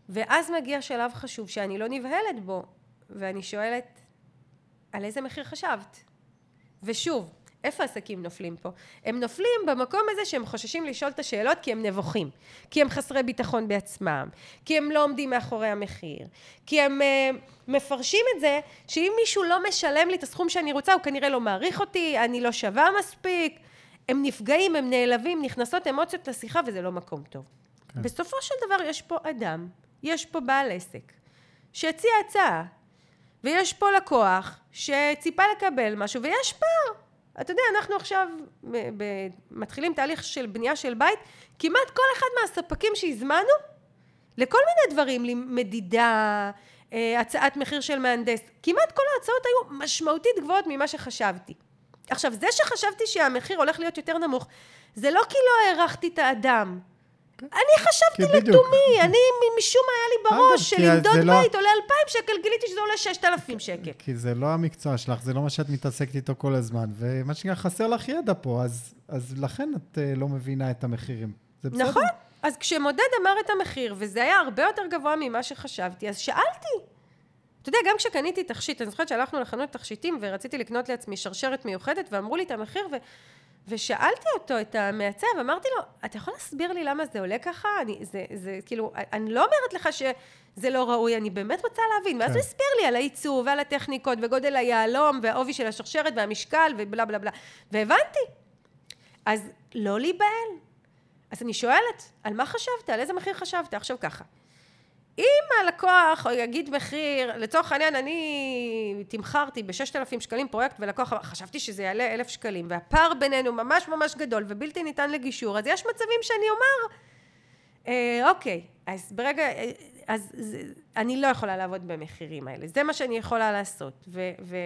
ואז מגיע שלב חשוב שאני לא נבהלת בו, ואני שואלת, על איזה מחיר חשבת? ושוב, איפה עסקים נופלים פה? הם נופלים במקום הזה שהם חוששים לשאול את השאלות כי הם נבוכים, כי הם חסרי ביטחון בעצמם, כי הם לא עומדים מאחורי המחיר, כי הם uh, מפרשים את זה שאם מישהו לא משלם לי את הסכום שאני רוצה, הוא כנראה לא מעריך אותי, אני לא שווה מספיק, הם נפגעים, הם נעלבים, נכנסות אמוציות לשיחה וזה לא מקום טוב. כן. בסופו של דבר יש פה אדם, יש פה בעל עסק, שהציע הצעה, ויש פה לקוח שציפה לקבל משהו, ויש פער. אתה יודע, אנחנו עכשיו מתחילים תהליך של בנייה של בית, כמעט כל אחד מהספקים שהזמנו, לכל מיני דברים, מדידה, אה, הצעת מחיר של מהנדס, כמעט כל ההצעות היו משמעותית גבוהות ממה שחשבתי. עכשיו, זה שחשבתי שהמחיר הולך להיות יותר נמוך, זה לא כי לא הערכתי את האדם. אני חשבתי בדיוק. לתומי, אני משום מה היה לי בראש שלמדוד זה לא- בית עולה 2,000 שקל, גיליתי שזה עולה 6,000 שקל. כי זה לא המקצוע שלך, זה לא מה שאת מתעסקת איתו כל הזמן, ומה שנקרא, חסר לך ידע פה, אז, אז לכן את אה, לא מבינה את המחירים. זה בסדר. נכון. אז כשמודד אמר את המחיר, וזה היה הרבה יותר גבוה ממה שחשבתי, אז שאלתי. אתה יודע, גם כשקניתי תכשיט, אני זוכרת שהלכנו לחנות תכשיטים ורציתי לקנות לעצמי שרשרת מיוחדת, ואמרו לי את המחיר, ו... ושאלתי אותו, את המעצב, אמרתי לו, אתה יכול להסביר לי למה זה עולה ככה? אני, זה, זה, כאילו, אני לא אומרת לך שזה לא ראוי, אני באמת רוצה להבין. ואז כן. הוא הסביר לי על הייצור ועל הטכניקות וגודל היהלום והעובי של השרשרת והמשקל ובלה בלה בלה. והבנתי. אז לא להיבהל. אז אני שואלת, על מה חשבת? על איזה מחיר חשבת? עכשיו ככה. אם הלקוח יגיד מחיר, לצורך העניין אני תמכרתי ב-6,000 שקלים פרויקט ולקוח חשבתי שזה יעלה 1,000 שקלים והפער בינינו ממש ממש גדול ובלתי ניתן לגישור, אז יש מצבים שאני אומר, אה, אוקיי, אז ברגע, אה, אז זה, אני לא יכולה לעבוד במחירים האלה, זה מה שאני יכולה לעשות, ו, ו,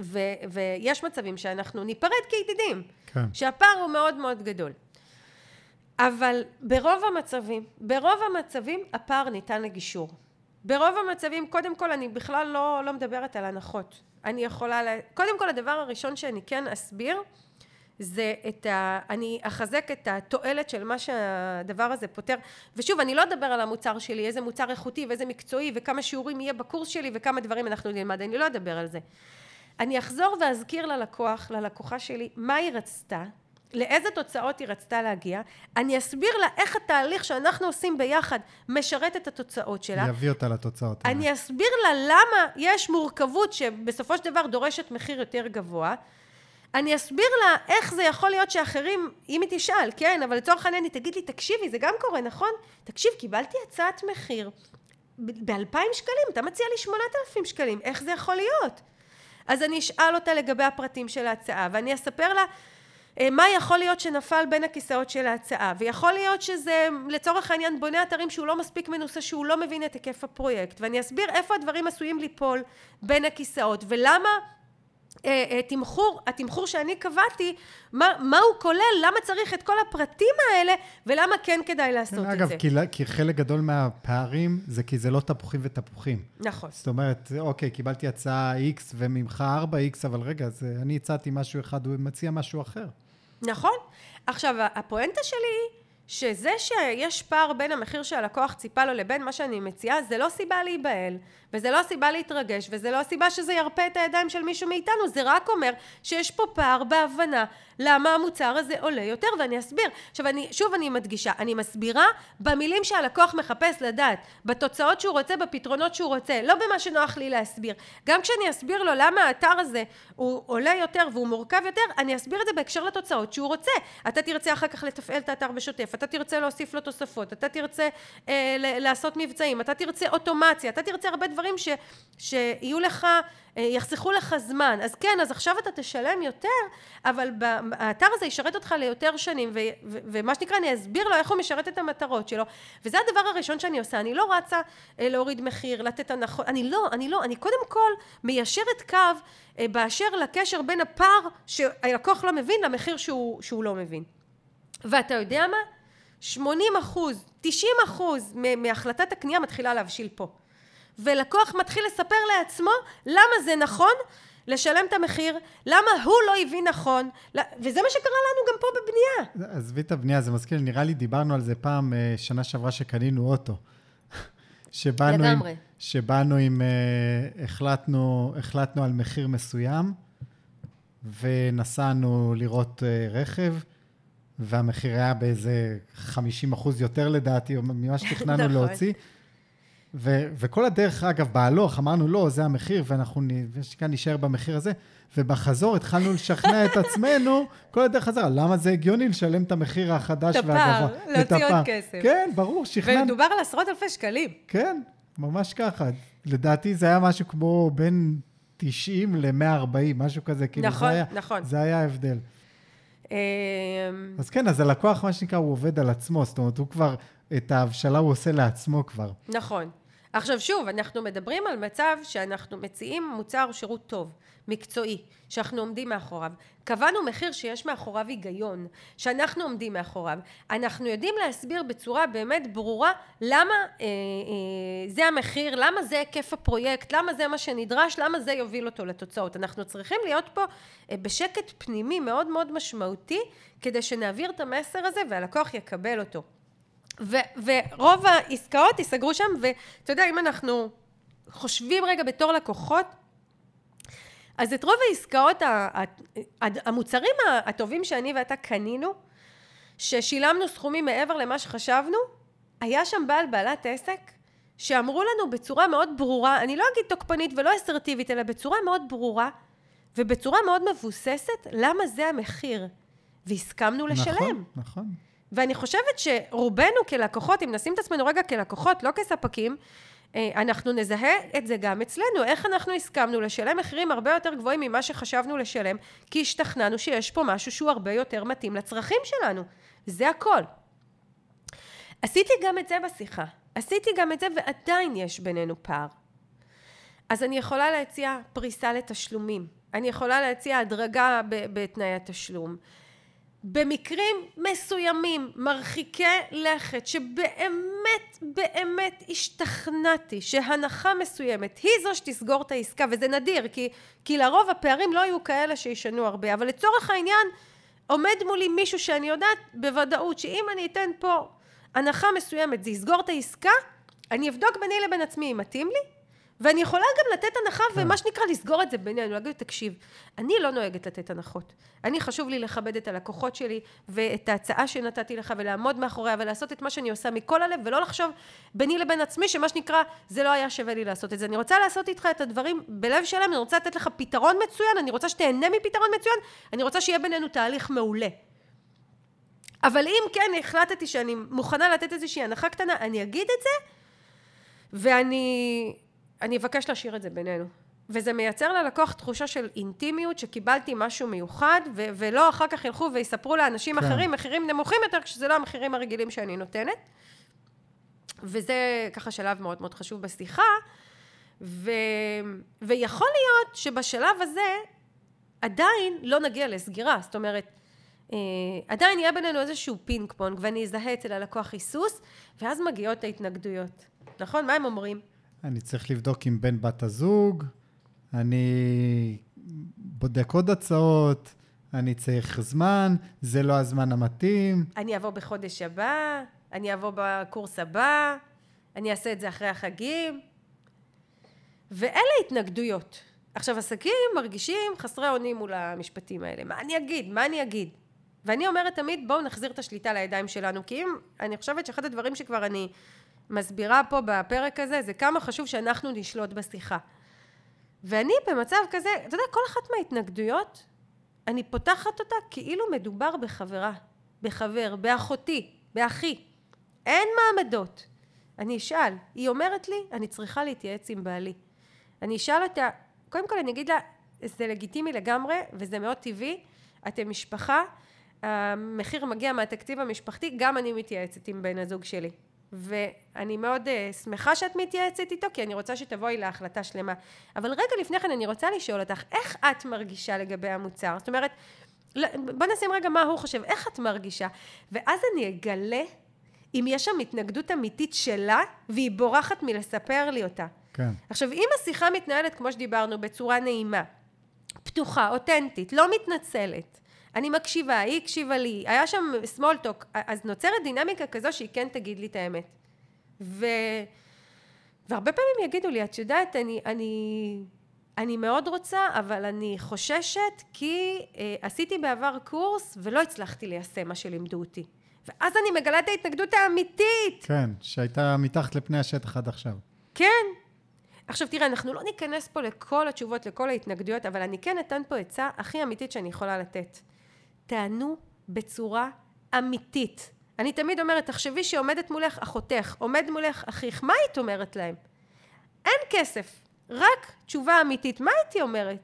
ו, ויש מצבים שאנחנו ניפרד כידידים, כן. שהפער הוא מאוד מאוד גדול. אבל ברוב המצבים, ברוב המצבים הפער ניתן לגישור. ברוב המצבים, קודם כל, אני בכלל לא, לא מדברת על הנחות. אני יכולה, לה... קודם כל, הדבר הראשון שאני כן אסביר, זה את ה... אני אחזק את התועלת של מה שהדבר הזה פותר. ושוב, אני לא אדבר על המוצר שלי, איזה מוצר איכותי ואיזה מקצועי, וכמה שיעורים יהיה בקורס שלי, וכמה דברים אנחנו נלמד, אני לא אדבר על זה. אני אחזור ואזכיר ללקוח, ללקוחה שלי, מה היא רצתה, לאיזה תוצאות היא רצתה להגיע, אני אסביר לה איך התהליך שאנחנו עושים ביחד משרת את התוצאות שלה. יביא אותה לתוצאות. אני אסביר לה למה יש מורכבות שבסופו של דבר דורשת מחיר יותר גבוה. אני אסביר לה איך זה יכול להיות שאחרים, אם היא תשאל, כן, אבל לצורך העניין היא תגיד לי, תקשיבי, זה גם קורה, נכון? תקשיב, קיבלתי הצעת מחיר ב-2,000 שקלים, אתה מציע לי 8,000 שקלים, איך זה יכול להיות? אז אני אשאל אותה לגבי הפרטים של ההצעה, ואני אספר לה מה יכול להיות שנפל בין הכיסאות של ההצעה, ויכול להיות שזה לצורך העניין בונה אתרים שהוא לא מספיק מנוסה, שהוא לא מבין את היקף הפרויקט, ואני אסביר איפה הדברים עשויים ליפול בין הכיסאות, ולמה אה, אה, תמחור, התמחור שאני קבעתי, מה, מה הוא כולל, למה צריך את כל הפרטים האלה, ולמה כן כדאי לעשות כן, את אגב, זה. כי, כי חלק גדול מהפערים זה כי זה לא תפוחים ותפוחים. נכון. זאת אומרת, אוקיי, קיבלתי הצעה X וממך 4X, אבל רגע, זה, אני הצעתי משהו אחד, הוא מציע משהו אחר. נכון. עכשיו, הפואנטה שלי היא שזה שיש פער בין המחיר שהלקוח ציפה לו לבין מה שאני מציעה, זה לא סיבה להיבהל, וזה לא סיבה להתרגש, וזה לא סיבה שזה ירפה את הידיים של מישהו מאיתנו, זה רק אומר שיש פה פער בהבנה למה המוצר הזה עולה יותר, ואני אסביר. עכשיו, אני, שוב אני מדגישה, אני מסבירה במילים שהלקוח מחפש לדעת, בתוצאות שהוא רוצה, בפתרונות שהוא רוצה, לא במה שנוח לי להסביר. גם כשאני אסביר לו למה האתר הזה הוא עולה יותר והוא מורכב יותר, אני אסביר את זה בהקשר לתוצאות שהוא רוצה. אתה תרצה אחר כך לתפעל את האתר בשוטף, אתה תרצה להוסיף לו תוספות, אתה תרצה אה, לעשות מבצעים, אתה תרצה אוטומציה, אתה תרצה הרבה דברים ש, שיהיו לך אה, יחסכו לך זמן. אז כן, אז עכשיו אתה תשלם יותר, אבל האתר הזה ישרת אותך ליותר שנים, ו- ו- ומה שנקרא, אני אסביר לו איך הוא משרת את המטרות שלו. וזה הדבר הראשון שאני עושה. אני לא רצה אה, להוריד מחיר, לתת הנחות, אני לא, אני לא, אני קודם כל מיישרת קו אה, באשר לקשר בין הפער שהלקוח לא מבין למחיר שהוא, שהוא לא מבין. ואתה יודע מה? 80 אחוז, 90 אחוז מהחלטת הקנייה מתחילה להבשיל פה. ולקוח מתחיל לספר לעצמו למה זה נכון לשלם את המחיר, למה הוא לא הבין נכון, וזה מה שקרה לנו גם פה בבנייה. עזבי את הבנייה, זה מזכיר, נראה לי דיברנו על זה פעם, אה, שנה שעברה שקנינו אוטו. שבאנו לגמרי. עם, שבאנו עם, uh, החלטנו, החלטנו על מחיר מסוים, ונסענו לראות uh, רכב, והמחיר היה באיזה 50 אחוז יותר לדעתי, ממה שתכננו נכון. להוציא. ו- וכל הדרך, אגב, בהלוך, אמרנו, לא, זה המחיר, ואנחנו כאן נשאר במחיר הזה. ובחזור התחלנו לשכנע את עצמנו, כל הדרך חזרה, למה זה הגיוני לשלם את המחיר החדש והגבוה. את הפער, להוציא עוד כסף. כן, ברור, שכנענו. ומדובר על עשרות אלפי שקלים. כן, ממש ככה. לדעתי זה היה משהו כמו בין 90 ל-140, משהו כזה. כאילו נכון, זה היה, נכון. זה היה ההבדל. אמ, אז כן, אז הלקוח, מה שנקרא, הוא עובד על עצמו, זאת אומרת, הוא כבר, את ההבשלה הוא עושה לעצמו כבר. נכון. עכשיו שוב, אנחנו מדברים על מצב שאנחנו מציעים מוצר שירות טוב, מקצועי, שאנחנו עומדים מאחוריו. קבענו מחיר שיש מאחוריו היגיון, שאנחנו עומדים מאחוריו. אנחנו יודעים להסביר בצורה באמת ברורה למה אה, אה, זה המחיר, למה זה היקף הפרויקט, למה זה מה שנדרש, למה זה יוביל אותו לתוצאות. אנחנו צריכים להיות פה אה, בשקט פנימי מאוד מאוד משמעותי, כדי שנעביר את המסר הזה והלקוח יקבל אותו. ו- ורוב העסקאות ייסגרו שם, ואתה יודע, אם אנחנו חושבים רגע בתור לקוחות, אז את רוב העסקאות, המוצרים הטובים שאני ואתה קנינו, ששילמנו סכומים מעבר למה שחשבנו, היה שם בעל בעלת עסק שאמרו לנו בצורה מאוד ברורה, אני לא אגיד תוקפנית ולא אסרטיבית, אלא בצורה מאוד ברורה ובצורה מאוד מבוססת, למה זה המחיר. והסכמנו לשלם. נכון, נכון. ואני חושבת שרובנו כלקוחות, אם נשים את עצמנו רגע כלקוחות, לא כספקים, אה, אנחנו נזהה את זה גם אצלנו, איך אנחנו הסכמנו לשלם מחירים הרבה יותר גבוהים ממה שחשבנו לשלם, כי השתכנענו שיש פה משהו שהוא הרבה יותר מתאים לצרכים שלנו. זה הכל. עשיתי גם את זה בשיחה. עשיתי גם את זה ועדיין יש בינינו פער. אז אני יכולה להציע פריסה לתשלומים. אני יכולה להציע הדרגה בתנאי התשלום. במקרים מסוימים, מרחיקי לכת, שבאמת באמת השתכנעתי שהנחה מסוימת היא זו שתסגור את העסקה, וזה נדיר, כי, כי לרוב הפערים לא היו כאלה שישנו הרבה, אבל לצורך העניין עומד מולי מישהו שאני יודעת בוודאות שאם אני אתן פה הנחה מסוימת זה יסגור את העסקה, אני אבדוק ביני לבין עצמי אם מתאים לי, ואני יכולה גם לתת הנחה כן. ומה שנקרא לסגור את זה בינינו, להגיד, תקשיב, אני לא נוהגת לתת הנחות. אני חשוב לי לכבד את הלקוחות שלי ואת ההצעה שנתתי לך ולעמוד מאחוריה ולעשות את מה שאני עושה מכל הלב ולא לחשוב ביני לבין עצמי שמה שנקרא, זה לא היה שווה לי לעשות את זה. אני רוצה לעשות איתך את הדברים בלב שלם, אני רוצה לתת לך פתרון מצוין, אני רוצה שתהנה מפתרון מצוין, אני רוצה שיהיה בינינו תהליך מעולה. אבל אם כן החלטתי שאני מוכנה לתת איזושהי הנחה קטנה, אני אגיד את זה ואני אני אבקש להשאיר את זה בינינו. וזה מייצר ללקוח תחושה של אינטימיות, שקיבלתי משהו מיוחד, ו- ולא אחר כך ילכו ויספרו לאנשים כן. אחרים מחירים נמוכים יותר, כשזה לא המחירים הרגילים שאני נותנת. וזה ככה שלב מאוד מאוד חשוב בשיחה. ו... ויכול להיות שבשלב הזה עדיין לא נגיע לסגירה. זאת אומרת, אה, עדיין יהיה בינינו איזשהו פינג פונג, ואני אזהה אצל הלקוח היסוס, ואז מגיעות ההתנגדויות. נכון? מה הם אומרים? אני צריך לבדוק עם בן בת הזוג, אני בודק עוד הצעות, אני צריך זמן, זה לא הזמן המתאים. אני אבוא בחודש הבא, אני אבוא בקורס הבא, אני אעשה את זה אחרי החגים. ואלה התנגדויות. עכשיו, עסקים מרגישים חסרי אונים מול המשפטים האלה. מה אני אגיד? מה אני אגיד? ואני אומרת תמיד, בואו נחזיר את השליטה לידיים שלנו, כי אם, אני חושבת שאחד הדברים שכבר אני מסבירה פה בפרק הזה, זה כמה חשוב שאנחנו נשלוט בשיחה. ואני במצב כזה, אתה יודע, כל אחת מההתנגדויות, אני פותחת אותה כאילו מדובר בחברה, בחבר, באחותי, באחי. אין מעמדות. אני אשאל, היא אומרת לי, אני צריכה להתייעץ עם בעלי. אני אשאל אותה, קודם כל אני אגיד לה, זה לגיטימי לגמרי, וזה מאוד טבעי, אתם משפחה, המחיר מגיע מהתקציב המשפחתי, גם אני מתייעצת עם בן הזוג שלי. ואני מאוד uh, שמחה שאת מתייעצת איתו, כי אני רוצה שתבואי להחלטה שלמה. אבל רגע לפני כן אני רוצה לשאול אותך, איך את מרגישה לגבי המוצר? זאת אומרת, בוא נשים רגע מה הוא חושב, איך את מרגישה? ואז אני אגלה אם יש שם התנגדות אמיתית שלה, והיא בורחת מלספר לי אותה. כן. עכשיו, אם השיחה מתנהלת, כמו שדיברנו, בצורה נעימה, פתוחה, אותנטית, לא מתנצלת, אני מקשיבה, היא הקשיבה לי, היה שם small talk, אז נוצרת דינמיקה כזו שהיא כן תגיד לי את האמת. ו... והרבה פעמים יגידו לי, את יודעת, אני, אני, אני מאוד רוצה, אבל אני חוששת כי אה, עשיתי בעבר קורס ולא הצלחתי ליישם מה שלימדו אותי. ואז אני מגלה את ההתנגדות האמיתית. כן, שהייתה מתחת לפני השטח עד עכשיו. כן. עכשיו תראה, אנחנו לא ניכנס פה לכל התשובות, לכל ההתנגדויות, אבל אני כן אתן פה עצה הכי אמיתית שאני יכולה לתת. תענו בצורה אמיתית. אני תמיד אומרת, תחשבי שעומדת מולך אחותך, עומד מולך אחיך, מה היית אומרת להם? אין כסף, רק תשובה אמיתית. מה הייתי אומרת?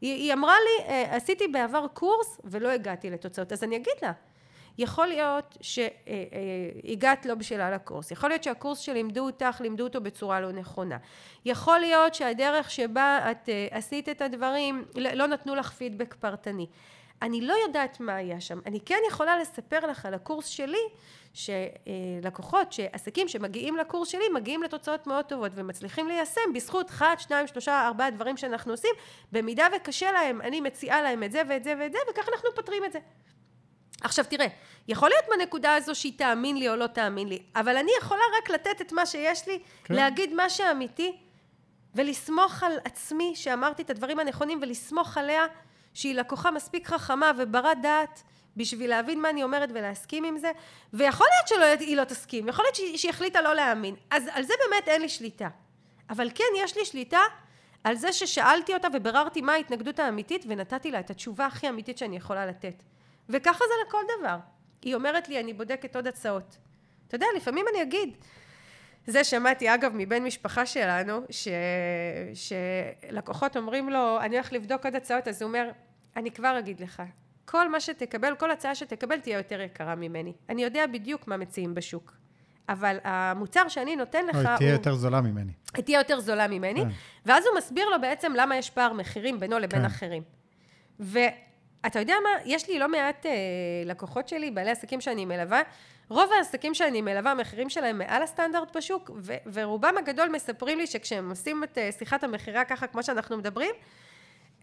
היא, היא אמרה לי, אה, עשיתי בעבר קורס ולא הגעתי לתוצאות, אז אני אגיד לה, יכול להיות שהגעת לא בשלה לקורס, יכול להיות שהקורס שלימדו אותך, לימדו אותו בצורה לא נכונה, יכול להיות שהדרך שבה את אה, עשית את הדברים, לא נתנו לך פידבק פרטני. אני לא יודעת מה היה שם. אני כן יכולה לספר לך על הקורס שלי, שלקוחות, שעסקים שמגיעים לקורס שלי, מגיעים לתוצאות מאוד טובות ומצליחים ליישם בזכות אחד, שניים, שלושה, ארבעה דברים שאנחנו עושים. במידה וקשה להם, אני מציעה להם את זה ואת זה ואת זה, וככה אנחנו פותרים את זה. עכשיו תראה, יכול להיות בנקודה הזו שהיא תאמין לי או לא תאמין לי, אבל אני יכולה רק לתת את מה שיש לי, כן. להגיד מה שאמיתי, ולסמוך על עצמי שאמרתי את הדברים הנכונים, ולסמוך עליה שהיא לקוחה מספיק חכמה וברת דעת בשביל להבין מה אני אומרת ולהסכים עם זה, ויכול להיות שהיא לא תסכים, יכול להיות שהיא, שהיא החליטה לא להאמין, אז על זה באמת אין לי שליטה. אבל כן, יש לי שליטה על זה ששאלתי אותה וביררתי מה ההתנגדות האמיתית ונתתי לה את התשובה הכי אמיתית שאני יכולה לתת. וככה זה לכל דבר. היא אומרת לי, אני בודקת עוד הצעות. אתה יודע, לפעמים אני אגיד, זה שמעתי אגב מבן משפחה שלנו, ש... שלקוחות אומרים לו, אני הולך לבדוק עוד הצעות, אז הוא אומר, אני כבר אגיד לך, כל מה שתקבל, כל הצעה שתקבל תהיה יותר יקרה ממני. אני יודע בדיוק מה מציעים בשוק. אבל המוצר שאני נותן לך... היא תהיה הוא... יותר זולה ממני. היא תהיה יותר זולה ממני, כן. ואז הוא מסביר לו בעצם למה יש פער מחירים בינו לבין כן. אחרים. ואתה יודע מה, יש לי לא מעט אה, לקוחות שלי, בעלי עסקים שאני מלווה, רוב העסקים שאני מלווה, המחירים שלהם מעל הסטנדרט בשוק, ו- ורובם הגדול מספרים לי שכשהם עושים את אה, שיחת המכירה ככה, כמו שאנחנו מדברים,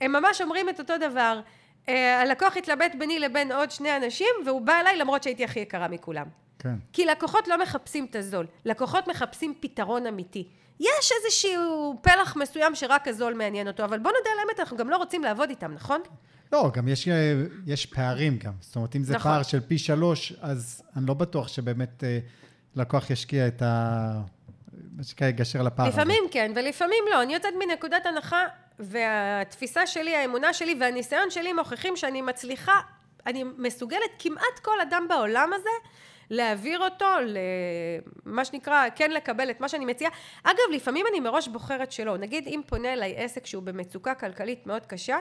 הם ממש אומרים את אותו דבר. Uh, הלקוח התלבט ביני לבין עוד שני אנשים, והוא בא אליי למרות שהייתי הכי יקרה מכולם. כן. כי לקוחות לא מחפשים את הזול, לקוחות מחפשים פתרון אמיתי. יש איזשהו פלח מסוים שרק הזול מעניין אותו, אבל בוא נדע על האמת, אנחנו גם לא רוצים לעבוד איתם, נכון? לא, גם יש, אה, יש פערים גם. זאת אומרת, אם זה נכון. פער של פי שלוש, אז אני לא בטוח שבאמת אה, לקוח ישקיע את ה... מה שנקרא, יגשר לפער הזה. לפעמים כן, ולפעמים לא. אני יוצאת מנקודת הנחה, והתפיסה שלי, האמונה שלי והניסיון שלי מוכיחים שאני מצליחה, אני מסוגלת כמעט כל אדם בעולם הזה להעביר אותו למה שנקרא, כן לקבל את מה שאני מציעה. אגב, לפעמים אני מראש בוחרת שלא. נגיד, אם פונה אליי עסק שהוא במצוקה כלכלית מאוד קשה,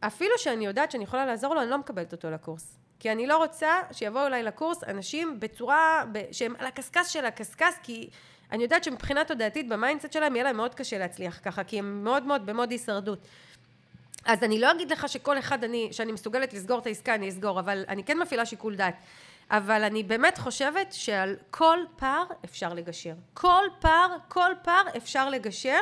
אפילו שאני יודעת שאני יכולה לעזור לו, אני לא מקבלת אותו לקורס. כי אני לא רוצה שיבואו אליי לקורס אנשים בצורה, שהם על הקשקש של הקשקש, כי אני יודעת שמבחינה תודעתית ב mindset שלהם יהיה להם מאוד קשה להצליח ככה, כי הם מאוד מאוד ב mode הישרדות. אז אני לא אגיד לך שכל אחד אני, שאני מסוגלת לסגור את העסקה, אני אסגור, אבל אני כן מפעילה שיקול דעת. אבל אני באמת חושבת שעל כל פער אפשר לגשר. כל פער, כל פער אפשר לגשר.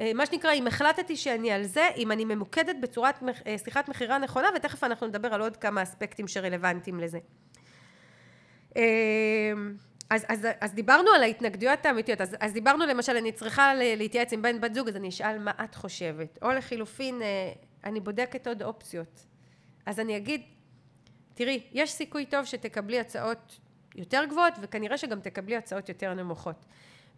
אה, מה שנקרא, אם החלטתי שאני על זה, אם אני ממוקדת בצורת אה, שיחת מכירה נכונה, ותכף אנחנו נדבר על עוד כמה אספקטים שרלוונטיים לזה. אה, אז, אז, אז דיברנו על ההתנגדויות האמיתיות, אז, אז דיברנו למשל, אני צריכה להתייעץ עם בן בת זוג, אז אני אשאל מה את חושבת, או לחילופין, אני בודקת עוד אופציות. אז אני אגיד, תראי, יש סיכוי טוב שתקבלי הצעות יותר גבוהות, וכנראה שגם תקבלי הצעות יותר נמוכות.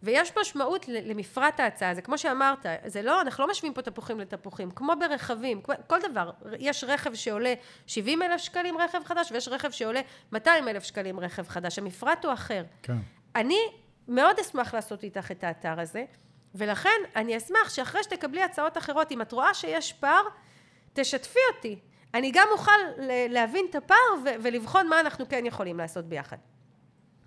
ויש משמעות למפרט ההצעה, זה כמו שאמרת, זה לא, אנחנו לא משווים פה תפוחים לתפוחים, כמו ברכבים, כל דבר, יש רכב שעולה 70 אלף שקלים רכב חדש, ויש רכב שעולה 200 אלף שקלים רכב חדש, המפרט הוא אחר. כן. אני מאוד אשמח לעשות איתך את האתר הזה, ולכן אני אשמח שאחרי שתקבלי הצעות אחרות, אם את רואה שיש פער, תשתפי אותי. אני גם אוכל להבין את הפער ולבחון מה אנחנו כן יכולים לעשות ביחד.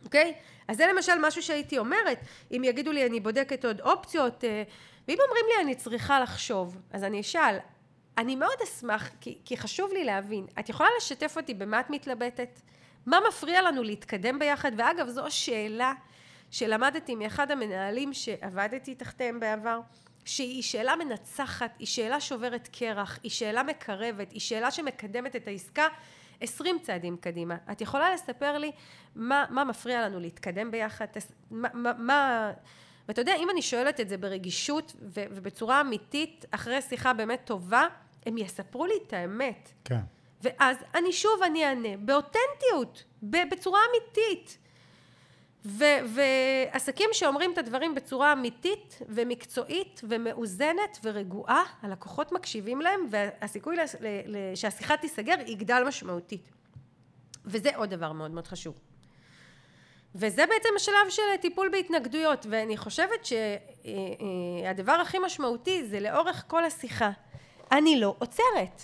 אוקיי? אז זה למשל משהו שהייתי אומרת, אם יגידו לי אני בודקת עוד אופציות, אה, ואם אומרים לי אני צריכה לחשוב, אז אני אשאל, אני מאוד אשמח, כי, כי חשוב לי להבין, את יכולה לשתף אותי במה את מתלבטת? מה מפריע לנו להתקדם ביחד? ואגב, זו שאלה שלמדתי מאחד המנהלים שעבדתי תחתיהם בעבר, שהיא שאלה מנצחת, היא שאלה שוברת קרח, היא שאלה מקרבת, היא שאלה שמקדמת את העסקה עשרים צעדים קדימה. את יכולה לספר לי מה, מה מפריע לנו להתקדם ביחד? מה, מה, מה... ואתה יודע, אם אני שואלת את זה ברגישות ו, ובצורה אמיתית, אחרי שיחה באמת טובה, הם יספרו לי את האמת. כן. ואז אני שוב אני אענה, באותנטיות, בצורה אמיתית. ועסקים שאומרים את הדברים בצורה אמיתית ומקצועית ומאוזנת ורגועה, הלקוחות מקשיבים להם והסיכוי שהשיחה תיסגר יגדל משמעותית. וזה עוד דבר מאוד מאוד חשוב. וזה בעצם השלב של טיפול בהתנגדויות, ואני חושבת שהדבר הכי משמעותי זה לאורך כל השיחה. אני לא עוצרת.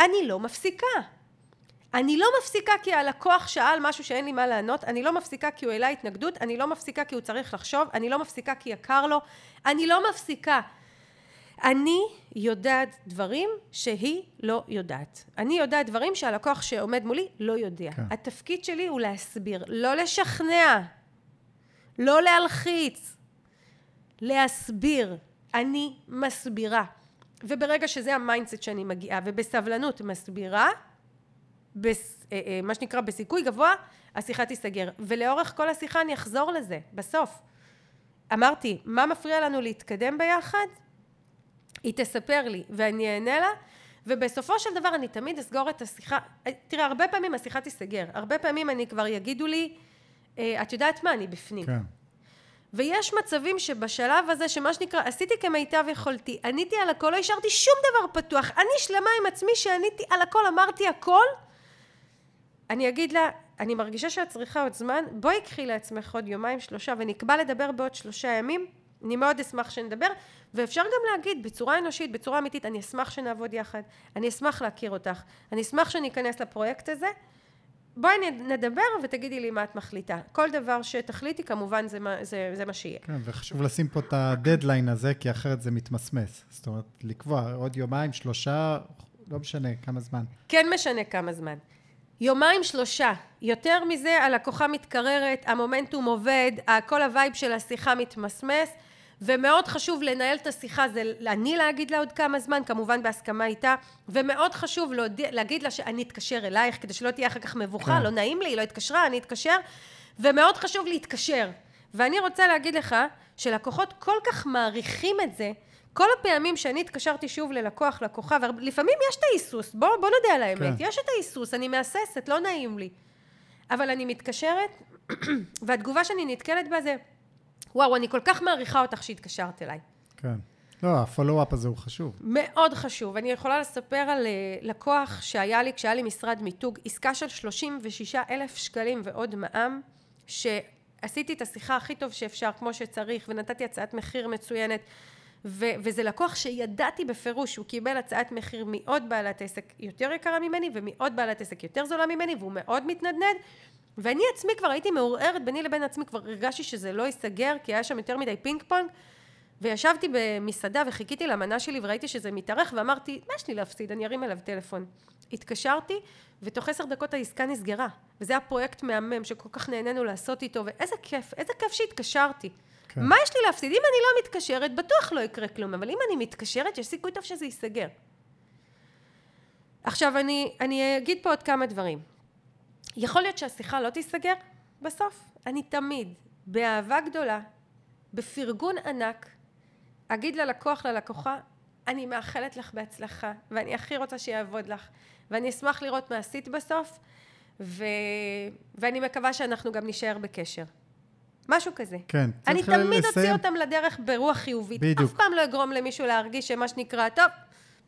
אני לא מפסיקה. אני לא מפסיקה כי הלקוח שאל משהו שאין לי מה לענות, אני לא מפסיקה כי הוא העלה התנגדות, אני לא מפסיקה כי הוא צריך לחשוב, אני לא מפסיקה כי יקר לו, אני לא מפסיקה. אני יודעת דברים שהיא לא יודעת. אני יודעת דברים שהלקוח שעומד מולי לא יודע. כן. התפקיד שלי הוא להסביר, לא לשכנע, לא להלחיץ, להסביר. אני מסבירה. וברגע שזה ה mindset שאני מגיעה, ובסבלנות מסבירה, בס, אה, אה, מה שנקרא בסיכוי גבוה, השיחה תיסגר. ולאורך כל השיחה אני אחזור לזה, בסוף. אמרתי, מה מפריע לנו להתקדם ביחד? היא תספר לי ואני אענה לה, ובסופו של דבר אני תמיד אסגור את השיחה. תראה, הרבה פעמים השיחה תיסגר. הרבה פעמים אני כבר יגידו לי, אה, את יודעת מה, אני בפנים. כן. ויש מצבים שבשלב הזה, שמה שנקרא, עשיתי כמיטב יכולתי, עניתי על הכל, לא השארתי שום דבר פתוח. אני שלמה עם עצמי שעניתי על הכל, אמרתי הכל, אני אגיד לה, אני מרגישה שאת צריכה עוד זמן, בואי קחי לעצמך עוד יומיים שלושה ונקבע לדבר בעוד שלושה ימים, אני מאוד אשמח שנדבר, ואפשר גם להגיד בצורה אנושית, בצורה אמיתית, אני אשמח שנעבוד יחד, אני אשמח להכיר אותך, אני אשמח שאני אכנס לפרויקט הזה, בואי נדבר ותגידי לי מה את מחליטה. כל דבר שתחליטי, כמובן, זה מה, זה, זה מה שיהיה. כן, וחשוב לשים פה את הדדליין הזה, כי אחרת זה מתמסמס. זאת אומרת, לקבוע עוד יומיים, שלושה, לא משנה כמה זמן. כן משנה כמה זמן. יומיים שלושה, יותר מזה הלקוחה מתקררת, המומנטום עובד, כל ה vibe של השיחה מתמסמס ומאוד חשוב לנהל את השיחה זה אני להגיד לה עוד כמה זמן, כמובן בהסכמה איתה ומאוד חשוב להודיע, להגיד לה שאני אתקשר אלייך כדי שלא תהיה אחר כך מבוכה, כן. לא נעים לי, היא לא התקשרה, אני אתקשר ומאוד חשוב להתקשר ואני רוצה להגיד לך שלקוחות כל כך מעריכים את זה כל הפעמים שאני התקשרתי שוב ללקוח, לקוחה, ולפעמים יש את ההיסוס, בוא, בוא נודה על האמת, כן. יש את ההיסוס, אני מהססת, לא נעים לי. אבל אני מתקשרת, והתגובה שאני נתקלת בה זה, וואו, אני כל כך מעריכה אותך שהתקשרת אליי. כן. לא, הפולו-אפ הזה הוא חשוב. מאוד חשוב. אני יכולה לספר על אה, לקוח שהיה לי, כשהיה לי משרד מיתוג, עסקה של 36 אלף שקלים ועוד מע"מ, שעשיתי את השיחה הכי טוב שאפשר, כמו שצריך, ונתתי הצעת מחיר מצוינת. ו- וזה לקוח שידעתי בפירוש שהוא קיבל הצעת מחיר מעוד בעלת עסק יותר יקרה ממני ומעוד בעלת עסק יותר זולה ממני והוא מאוד מתנדנד. ואני עצמי כבר הייתי מעורערת ביני לבין עצמי כבר הרגשתי שזה לא ייסגר כי היה שם יותר מדי פינג פונג וישבתי במסעדה וחיכיתי למנה שלי וראיתי שזה מתארך ואמרתי מה יש לי להפסיד אני ארים אליו טלפון התקשרתי ותוך עשר דקות העסקה נסגרה וזה היה פרויקט מהמם שכל כך נהנינו לעשות איתו ואיזה כיף איזה כיף שהתקשרתי כן. מה יש לי להפסיד? אם אני לא מתקשרת, בטוח לא יקרה כלום, אבל אם אני מתקשרת, יש סיכוי טוב שזה ייסגר. עכשיו, אני, אני אגיד פה עוד כמה דברים. יכול להיות שהשיחה לא תיסגר בסוף. אני תמיד, באהבה גדולה, בפרגון ענק, אגיד ללקוח, ללקוחה, אני מאחלת לך בהצלחה, ואני הכי רוצה שיעבוד לך, ואני אשמח לראות מה עשית בסוף, ו... ואני מקווה שאנחנו גם נישאר בקשר. משהו כזה. כן. אני תמיד אוציא אותם לדרך ברוח חיובית. בדיוק. אף פעם לא אגרום למישהו להרגיש שמה שנקרא, טוב,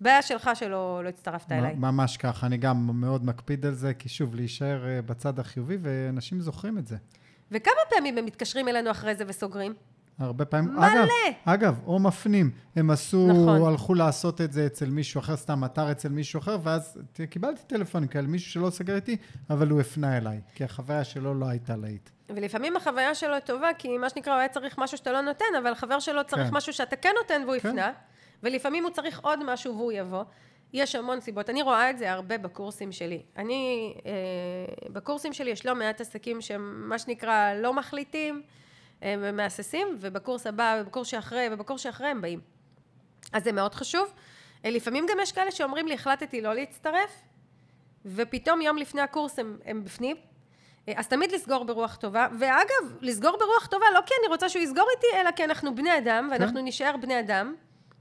בעיה שלך שלא לא הצטרפת אליי. ממש ככה, אני גם מאוד מקפיד על זה, כי שוב, להישאר אה, בצד החיובי, ואנשים זוכרים את זה. וכמה פעמים הם מתקשרים אלינו אחרי זה וסוגרים? הרבה פעמים. מלא. אגב, אגב, או מפנים. הם עשו, נכון. הלכו לעשות את זה אצל מישהו אחר, סתם אתר אצל מישהו אחר, ואז קיבלתי טלפון כאלה, מישהו שלא סגר איתי, אבל הוא הפנה אליי, כי החוויה שלו לא הייתה להיט. ולפעמים החוויה שלו טובה, כי מה שנקרא, הוא היה צריך משהו שאתה לא נותן, אבל חבר שלו צריך כן. משהו שאתה כן נותן והוא כן. יפנה, ולפעמים הוא צריך עוד משהו והוא יבוא. יש המון סיבות. אני רואה את זה הרבה בקורסים שלי. אני, אה, בקורסים שלי יש לא מעט עסקים שהם, מה שנקרא, לא מחליטים, הם מהססים, ובקורס הבא, ובקורס שאחרי, ובקורס שאחרי הם באים. אז זה מאוד חשוב. אה, לפעמים גם יש כאלה שאומרים לי, החלטתי לא להצטרף, ופתאום יום לפני הקורס הם, הם בפנים. אה, אז תמיד לסגור ברוח טובה, ואגב, לסגור ברוח טובה לא כי אני רוצה שהוא יסגור איתי, אלא כי אנחנו בני אדם, ואנחנו נשאר בני אדם,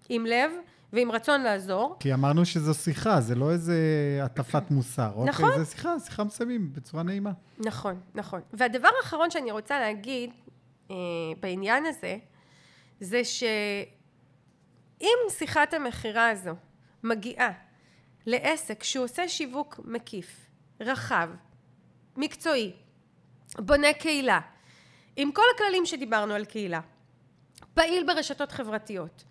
עם לב ועם רצון לעזור. כי אמרנו שזו שיחה, זה לא איזה הטפת מוסר. נכון. אוקיי? זה שיחה, שיחה מסיימים בצורה נעימה. נכון, נכון. והדבר האחרון שאני רוצה להגיד בעניין הזה, זה שאם שיחת המכירה הזו מגיעה לעסק שהוא עושה שיווק מקיף, רחב, מקצועי, בונה קהילה, עם כל הכללים שדיברנו על קהילה, פעיל ברשתות חברתיות,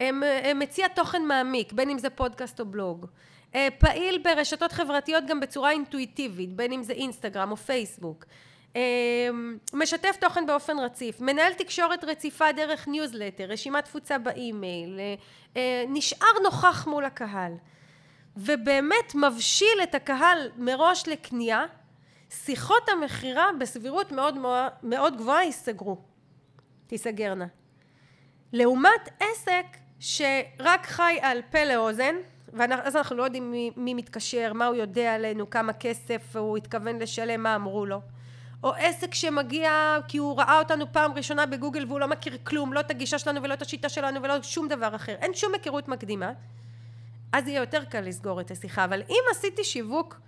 הם- הם מציע תוכן מעמיק, בין אם זה פודקאסט או בלוג, אה, פעיל ברשתות חברתיות גם בצורה אינטואיטיבית, בין אם זה אינסטגרם או פייסבוק, אה, משתף תוכן באופן רציף, מנהל תקשורת רציפה דרך ניוזלטר, רשימת תפוצה באימייל, אה, אה, נשאר נוכח מול הקהל, ובאמת מבשיל את הקהל מראש לקנייה, שיחות המכירה בסבירות מאוד, מאוד גבוהה ייסגרו, תיסגרנה. לעומת עסק שרק חי על פה לאוזן, ואז אנחנו לא יודעים מי, מי מתקשר, מה הוא יודע עלינו, כמה כסף הוא התכוון לשלם, מה אמרו לו. או עסק שמגיע כי הוא ראה אותנו פעם ראשונה בגוגל והוא לא מכיר כלום, לא את הגישה שלנו ולא את השיטה שלנו ולא שום דבר אחר. אין שום היכרות מקדימה. אז יהיה יותר קל לסגור את השיחה. אבל אם עשיתי שיווק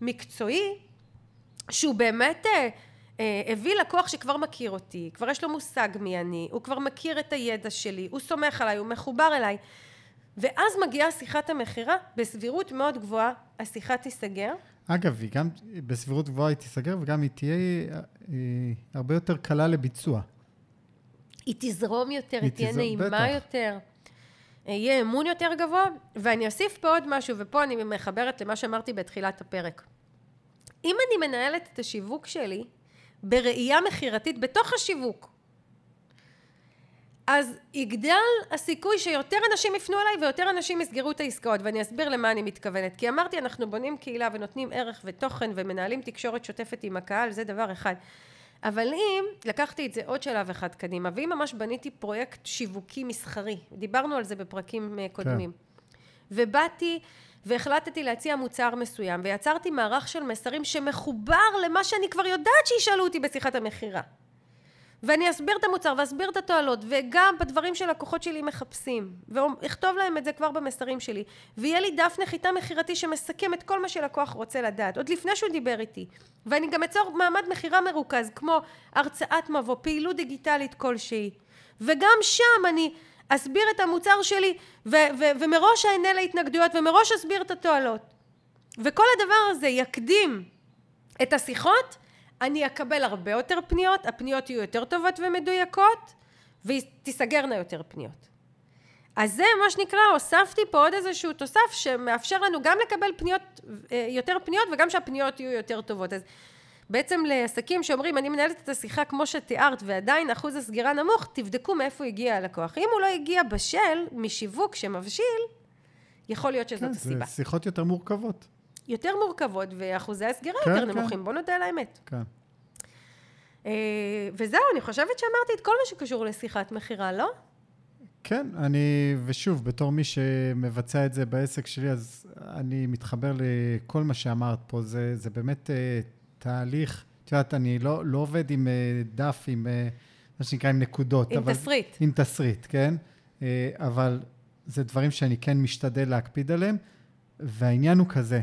מקצועי, שהוא באמת אה, אה, הביא לקוח שכבר מכיר אותי, כבר יש לו מושג מי אני, הוא כבר מכיר את הידע שלי, הוא סומך עליי, הוא מחובר אליי, ואז מגיעה שיחת המכירה, בסבירות מאוד גבוהה השיחה תיסגר. אגב, היא גם בסבירות גבוהה היא תיסגר, וגם היא תהיה אה, הרבה יותר קלה לביצוע. היא תזרום יותר, היא היא תהיה נעימה בטח. יותר, יהיה אמון יותר גבוה, ואני אוסיף פה עוד משהו, ופה אני מחברת למה שאמרתי בתחילת הפרק. אם אני מנהלת את השיווק שלי בראייה מכירתית בתוך השיווק, אז יגדל הסיכוי שיותר אנשים יפנו אליי ויותר אנשים יסגרו את העסקאות. ואני אסביר למה אני מתכוונת. כי אמרתי אנחנו בונים קהילה ונותנים ערך ותוכן ומנהלים תקשורת שוטפת עם הקהל זה דבר אחד. אבל אם לקחתי את זה עוד שלב אחד קדימה ואם ממש בניתי פרויקט שיווקי מסחרי דיברנו על זה בפרקים אה, קודמים ובאתי והחלטתי להציע מוצר מסוים ויצרתי מערך של מסרים שמחובר למה שאני כבר יודעת שישאלו אותי בשיחת המכירה ואני אסביר את המוצר ואסביר את התועלות וגם בדברים שלקוחות שלי מחפשים ואכתוב להם את זה כבר במסרים שלי ויהיה לי דף נחיתה מכירתי שמסכם את כל מה שלקוח רוצה לדעת עוד לפני שהוא דיבר איתי ואני גם אצור מעמד מכירה מרוכז כמו הרצאת מבוא, פעילות דיגיטלית כלשהי וגם שם אני אסביר את המוצר שלי, ו- ו- ומראש אענה להתנגדויות, ומראש אסביר את התועלות. וכל הדבר הזה יקדים את השיחות, אני אקבל הרבה יותר פניות, הפניות יהיו יותר טובות ומדויקות, ותיסגרנה יותר פניות. אז זה מה שנקרא, הוספתי פה עוד איזשהו תוסף שמאפשר לנו גם לקבל פניות, אה, יותר פניות וגם שהפניות יהיו יותר טובות. אז בעצם לעסקים שאומרים, אני מנהלת את השיחה כמו שתיארת ועדיין אחוז הסגירה נמוך, תבדקו מאיפה הגיע הלקוח. אם הוא לא הגיע בשל, משיווק שמבשיל, יכול להיות שזאת כן, הסיבה. זה שיחות יותר מורכבות. יותר מורכבות ואחוזי הסגירה כן, יותר כן. נמוכים, בוא נודה על האמת. כן. אה, וזהו, אני חושבת שאמרתי את כל מה שקשור לשיחת מכירה, לא? כן, אני, ושוב, בתור מי שמבצע את זה בעסק שלי, אז אני מתחבר לכל מה שאמרת פה. זה, זה באמת uh, תהליך, את יודעת, אני לא, לא עובד עם uh, דף, עם, uh, מה שנקרא, עם נקודות. עם אבל, תסריט. עם תסריט, כן? Uh, אבל זה דברים שאני כן משתדל להקפיד עליהם, והעניין הוא כזה,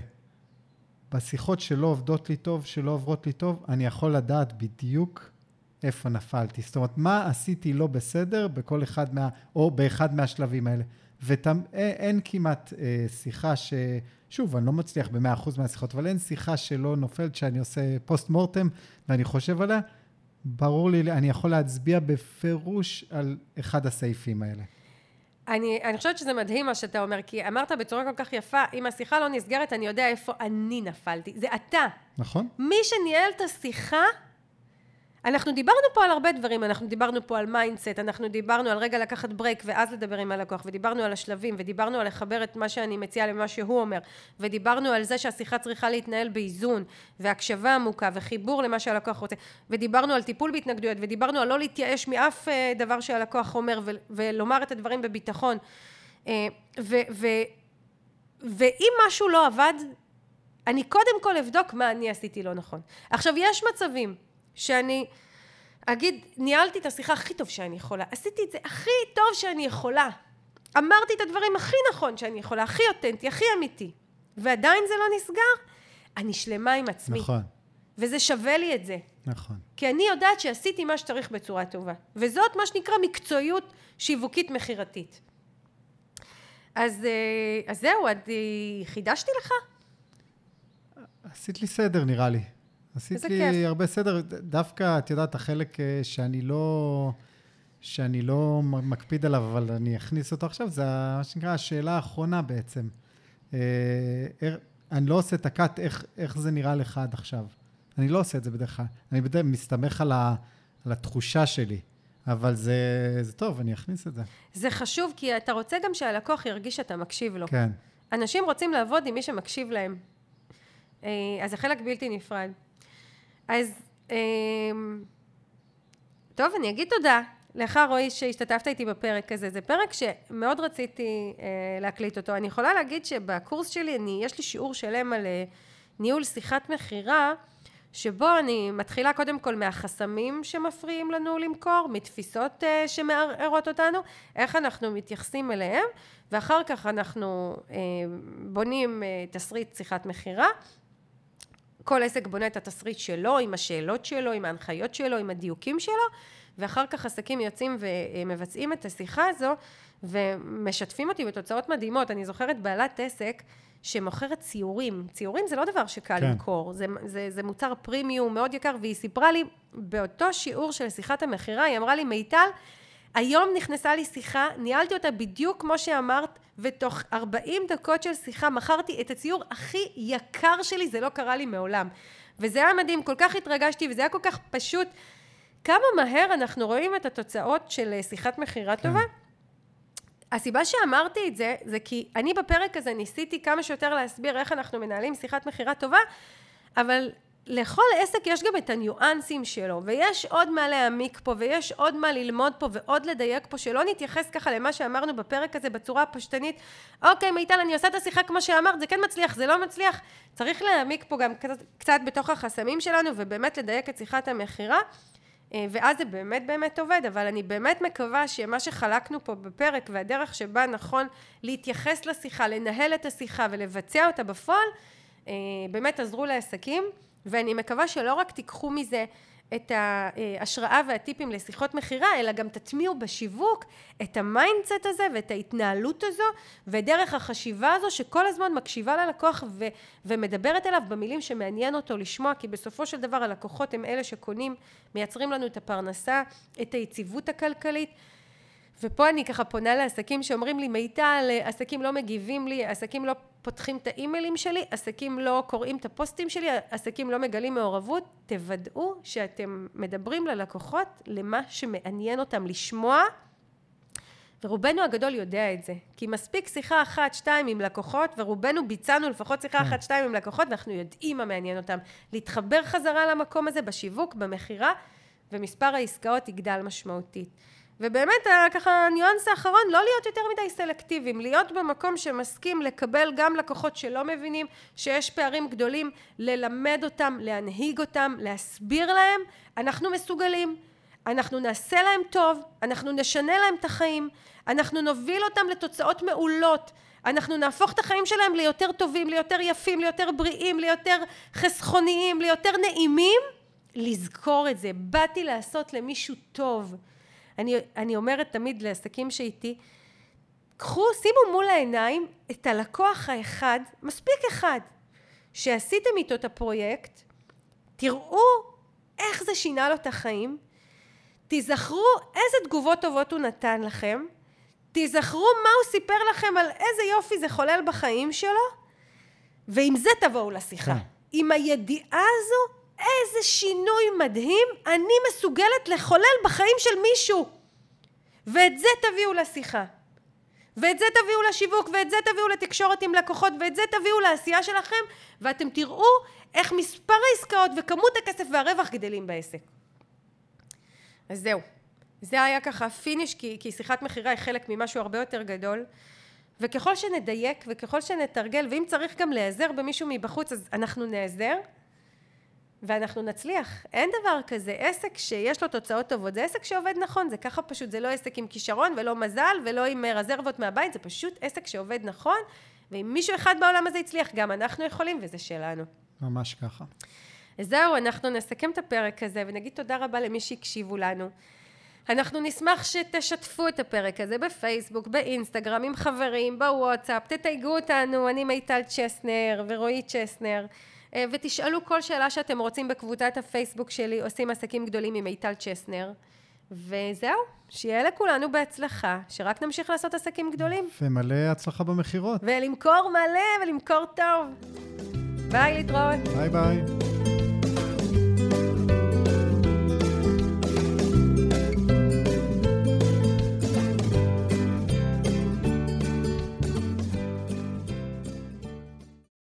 בשיחות שלא עובדות לי טוב, שלא עוברות לי טוב, אני יכול לדעת בדיוק איפה נפלתי. זאת אומרת, מה עשיתי לא בסדר בכל אחד מה... או באחד מהשלבים האלה. ואין כמעט אה, שיחה ש... שוב, אני לא מצליח ב-100% מהשיחות, אבל אין שיחה שלא נופלת שאני עושה פוסט מורטם ואני חושב עליה. ברור לי, אני יכול להצביע בפירוש על אחד הסעיפים האלה. אני, אני חושבת שזה מדהים מה שאתה אומר, כי אמרת בצורה כל כך יפה, אם השיחה לא נסגרת, אני יודע איפה אני נפלתי. זה אתה. נכון? מי שניהל את השיחה, אנחנו דיברנו פה על הרבה דברים, אנחנו דיברנו פה על mindset, אנחנו דיברנו על רגע לקחת break ואז לדבר עם הלקוח, ודיברנו על השלבים, ודיברנו על לחבר את מה שאני מציעה למה שהוא אומר, ודיברנו על זה שהשיחה צריכה להתנהל באיזון, והקשבה עמוקה, וחיבור למה שהלקוח רוצה, ודיברנו על טיפול בהתנגדויות, ודיברנו על לא להתייאש מאף אה, דבר שהלקוח אומר, ולומר את הדברים בביטחון. אה, ואם משהו לא עבד, אני קודם כל אבדוק מה אני עשיתי לא נכון. עכשיו, יש מצבים שאני אגיד, ניהלתי את השיחה הכי טוב שאני יכולה, עשיתי את זה הכי טוב שאני יכולה, אמרתי את הדברים הכי נכון שאני יכולה, הכי אותנטי, הכי אמיתי, ועדיין זה לא נסגר, אני שלמה עם עצמי. נכון, וזה שווה לי את זה. נכון. כי אני יודעת שעשיתי מה שצריך בצורה טובה. וזאת מה שנקרא מקצועיות שיווקית מכירתית. אז, אה, אז זהו, את, אה, חידשתי לך? עשית לי סדר, נראה לי. עשית לי כיף. הרבה סדר. דווקא, את יודעת, החלק אה, שאני לא... שאני לא מקפיד עליו, אבל אני אכניס אותו עכשיו, זה מה שנקרא השאלה האחרונה בעצם. אה, אני לא עושה את הקאט, איך, איך זה נראה לך עד עכשיו. אני לא עושה את זה בדרך כלל. אני בדרך כלל מסתמך על, ה, על התחושה שלי, אבל זה, זה טוב, אני אכניס את זה. זה חשוב, כי אתה רוצה גם שהלקוח ירגיש שאתה מקשיב לו. כן, אנשים רוצים לעבוד עם מי שמקשיב להם. אה, אז זה חלק בלתי נפרד. אז אה, טוב, אני אגיד תודה לך, רועי, שהשתתפת איתי בפרק הזה. זה פרק שמאוד רציתי אה, להקליט אותו. אני יכולה להגיד שבקורס שלי, אני, יש לי שיעור שלם על אה, ניהול שיחת מכירה, שבו אני מתחילה קודם כל מהחסמים שמפריעים לנו למכור, מתפיסות אה, שמערערות אותנו, איך אנחנו מתייחסים אליהם, ואחר כך אנחנו אה, בונים אה, תסריט שיחת מכירה. כל עסק בונה את התסריט שלו, עם השאלות שלו, עם ההנחיות שלו, עם הדיוקים שלו, ואחר כך עסקים יוצאים ומבצעים את השיחה הזו, ומשתפים אותי בתוצאות מדהימות. אני זוכרת בעלת עסק שמוכרת ציורים. ציורים זה לא דבר שקל כן. למכור, זה, זה, זה מוצר פרימיום מאוד יקר, והיא סיפרה לי, באותו שיעור של שיחת המכירה, היא אמרה לי, מיטל, היום נכנסה לי שיחה, ניהלתי אותה בדיוק כמו שאמרת, ותוך 40 דקות של שיחה מכרתי את הציור הכי יקר שלי, זה לא קרה לי מעולם. וזה היה מדהים, כל כך התרגשתי, וזה היה כל כך פשוט. כמה מהר אנחנו רואים את התוצאות של אה, שיחת מכירה כן. טובה? הסיבה שאמרתי את זה, זה כי אני בפרק הזה ניסיתי כמה שיותר להסביר איך אנחנו מנהלים שיחת מכירה טובה, אבל לכל עסק יש גם את הניואנסים שלו, ויש עוד מה להעמיק פה, ויש עוד מה ללמוד פה, ועוד לדייק פה, שלא נתייחס ככה למה שאמרנו בפרק הזה בצורה הפשטנית. אוקיי, מיטל, אני עושה את השיחה כמו שאמרת, זה כן מצליח, זה לא מצליח. צריך להעמיק פה גם קצת, קצת בתוך החסמים שלנו, ובאמת לדייק את שיחת המכירה. אה, ואז זה באמת באמת עובד, אבל אני באמת מקווה שמה שחלקנו פה בפרק והדרך שבה נכון להתייחס לשיחה, לנהל את השיחה ולבצע אותה בפועל, אה, באמת עזרו לעסקים, ואני מקווה שלא רק תיקחו מזה את ההשראה והטיפים לשיחות מכירה, אלא גם תטמיעו בשיווק את ה mindset הזה ואת ההתנהלות הזו, ודרך החשיבה הזו שכל הזמן מקשיבה ללקוח ו- ומדברת אליו במילים שמעניין אותו לשמוע, כי בסופו של דבר הלקוחות הם אלה שקונים, מייצרים לנו את הפרנסה, את היציבות הכלכלית. ופה אני ככה פונה לעסקים שאומרים לי, מיטל, עסקים לא מגיבים לי, עסקים לא פותחים את האימיילים שלי, עסקים לא קוראים את הפוסטים שלי, עסקים לא מגלים מעורבות, תוודאו שאתם מדברים ללקוחות למה שמעניין אותם לשמוע, ורובנו הגדול יודע את זה, כי מספיק שיחה אחת, שתיים עם לקוחות, ורובנו ביצענו לפחות שיחה אחת, שתיים עם לקוחות, ואנחנו יודעים מה מעניין אותם. להתחבר חזרה למקום הזה בשיווק, במכירה, ומספר העסקאות יגדל משמעותית. ובאמת, ככה, הניואנס האחרון, לא להיות יותר מדי סלקטיביים, להיות במקום שמסכים לקבל גם לקוחות שלא מבינים שיש פערים גדולים, ללמד אותם, להנהיג אותם, להסביר להם, אנחנו מסוגלים. אנחנו נעשה להם טוב, אנחנו נשנה להם את החיים, אנחנו נוביל אותם לתוצאות מעולות, אנחנו נהפוך את החיים שלהם ליותר טובים, ליותר יפים, ליותר בריאים, ליותר חסכוניים, ליותר נעימים, לזכור את זה. באתי לעשות למישהו טוב. אני, אני אומרת תמיד לעסקים שאיתי, קחו, שימו מול העיניים את הלקוח האחד, מספיק אחד, שעשיתם איתו את הפרויקט, תראו איך זה שינה לו את החיים, תיזכרו איזה תגובות טובות הוא נתן לכם, תיזכרו מה הוא סיפר לכם על איזה יופי זה חולל בחיים שלו, ועם זה תבואו לשיחה. כן. עם הידיעה הזו איזה שינוי מדהים אני מסוגלת לחולל בחיים של מישהו. ואת זה תביאו לשיחה. ואת זה תביאו לשיווק, ואת זה תביאו לתקשורת עם לקוחות, ואת זה תביאו לעשייה שלכם, ואתם תראו איך מספר העסקאות וכמות הכסף והרווח גדלים בעסק. אז זהו. זה היה ככה פיניש, כי, כי שיחת מכירה היא חלק ממשהו הרבה יותר גדול. וככל שנדייק וככל שנתרגל, ואם צריך גם להיעזר במישהו מבחוץ, אז אנחנו נעזר. ואנחנו נצליח. אין דבר כזה. עסק שיש לו תוצאות טובות, זה עסק שעובד נכון, זה ככה פשוט, זה לא עסק עם כישרון ולא מזל ולא עם רזרבות מהבית, זה פשוט עסק שעובד נכון, ואם מישהו אחד בעולם הזה הצליח, גם אנחנו יכולים, וזה שלנו. ממש ככה. אז זהו, אנחנו נסכם את הפרק הזה ונגיד תודה רבה למי שהקשיבו לנו. אנחנו נשמח שתשתפו את הפרק הזה בפייסבוק, באינסטגרם, עם חברים, בוואטסאפ, תתייגו אותנו, אני מיטל צ'סנר ורועי צ'סנר. אה, ותשאלו כל שאלה שאתם רוצים בקבוצת הפייסבוק שלי, עושים עסקים גדולים עם מיטל צ'סנר. וזהו, שיהיה לכולנו בהצלחה, שרק נמשיך לעשות עסקים גדולים. ומלא הצלחה במכירות. ולמכור מלא ולמכור טוב. ביי, להתראות. ביי ביי.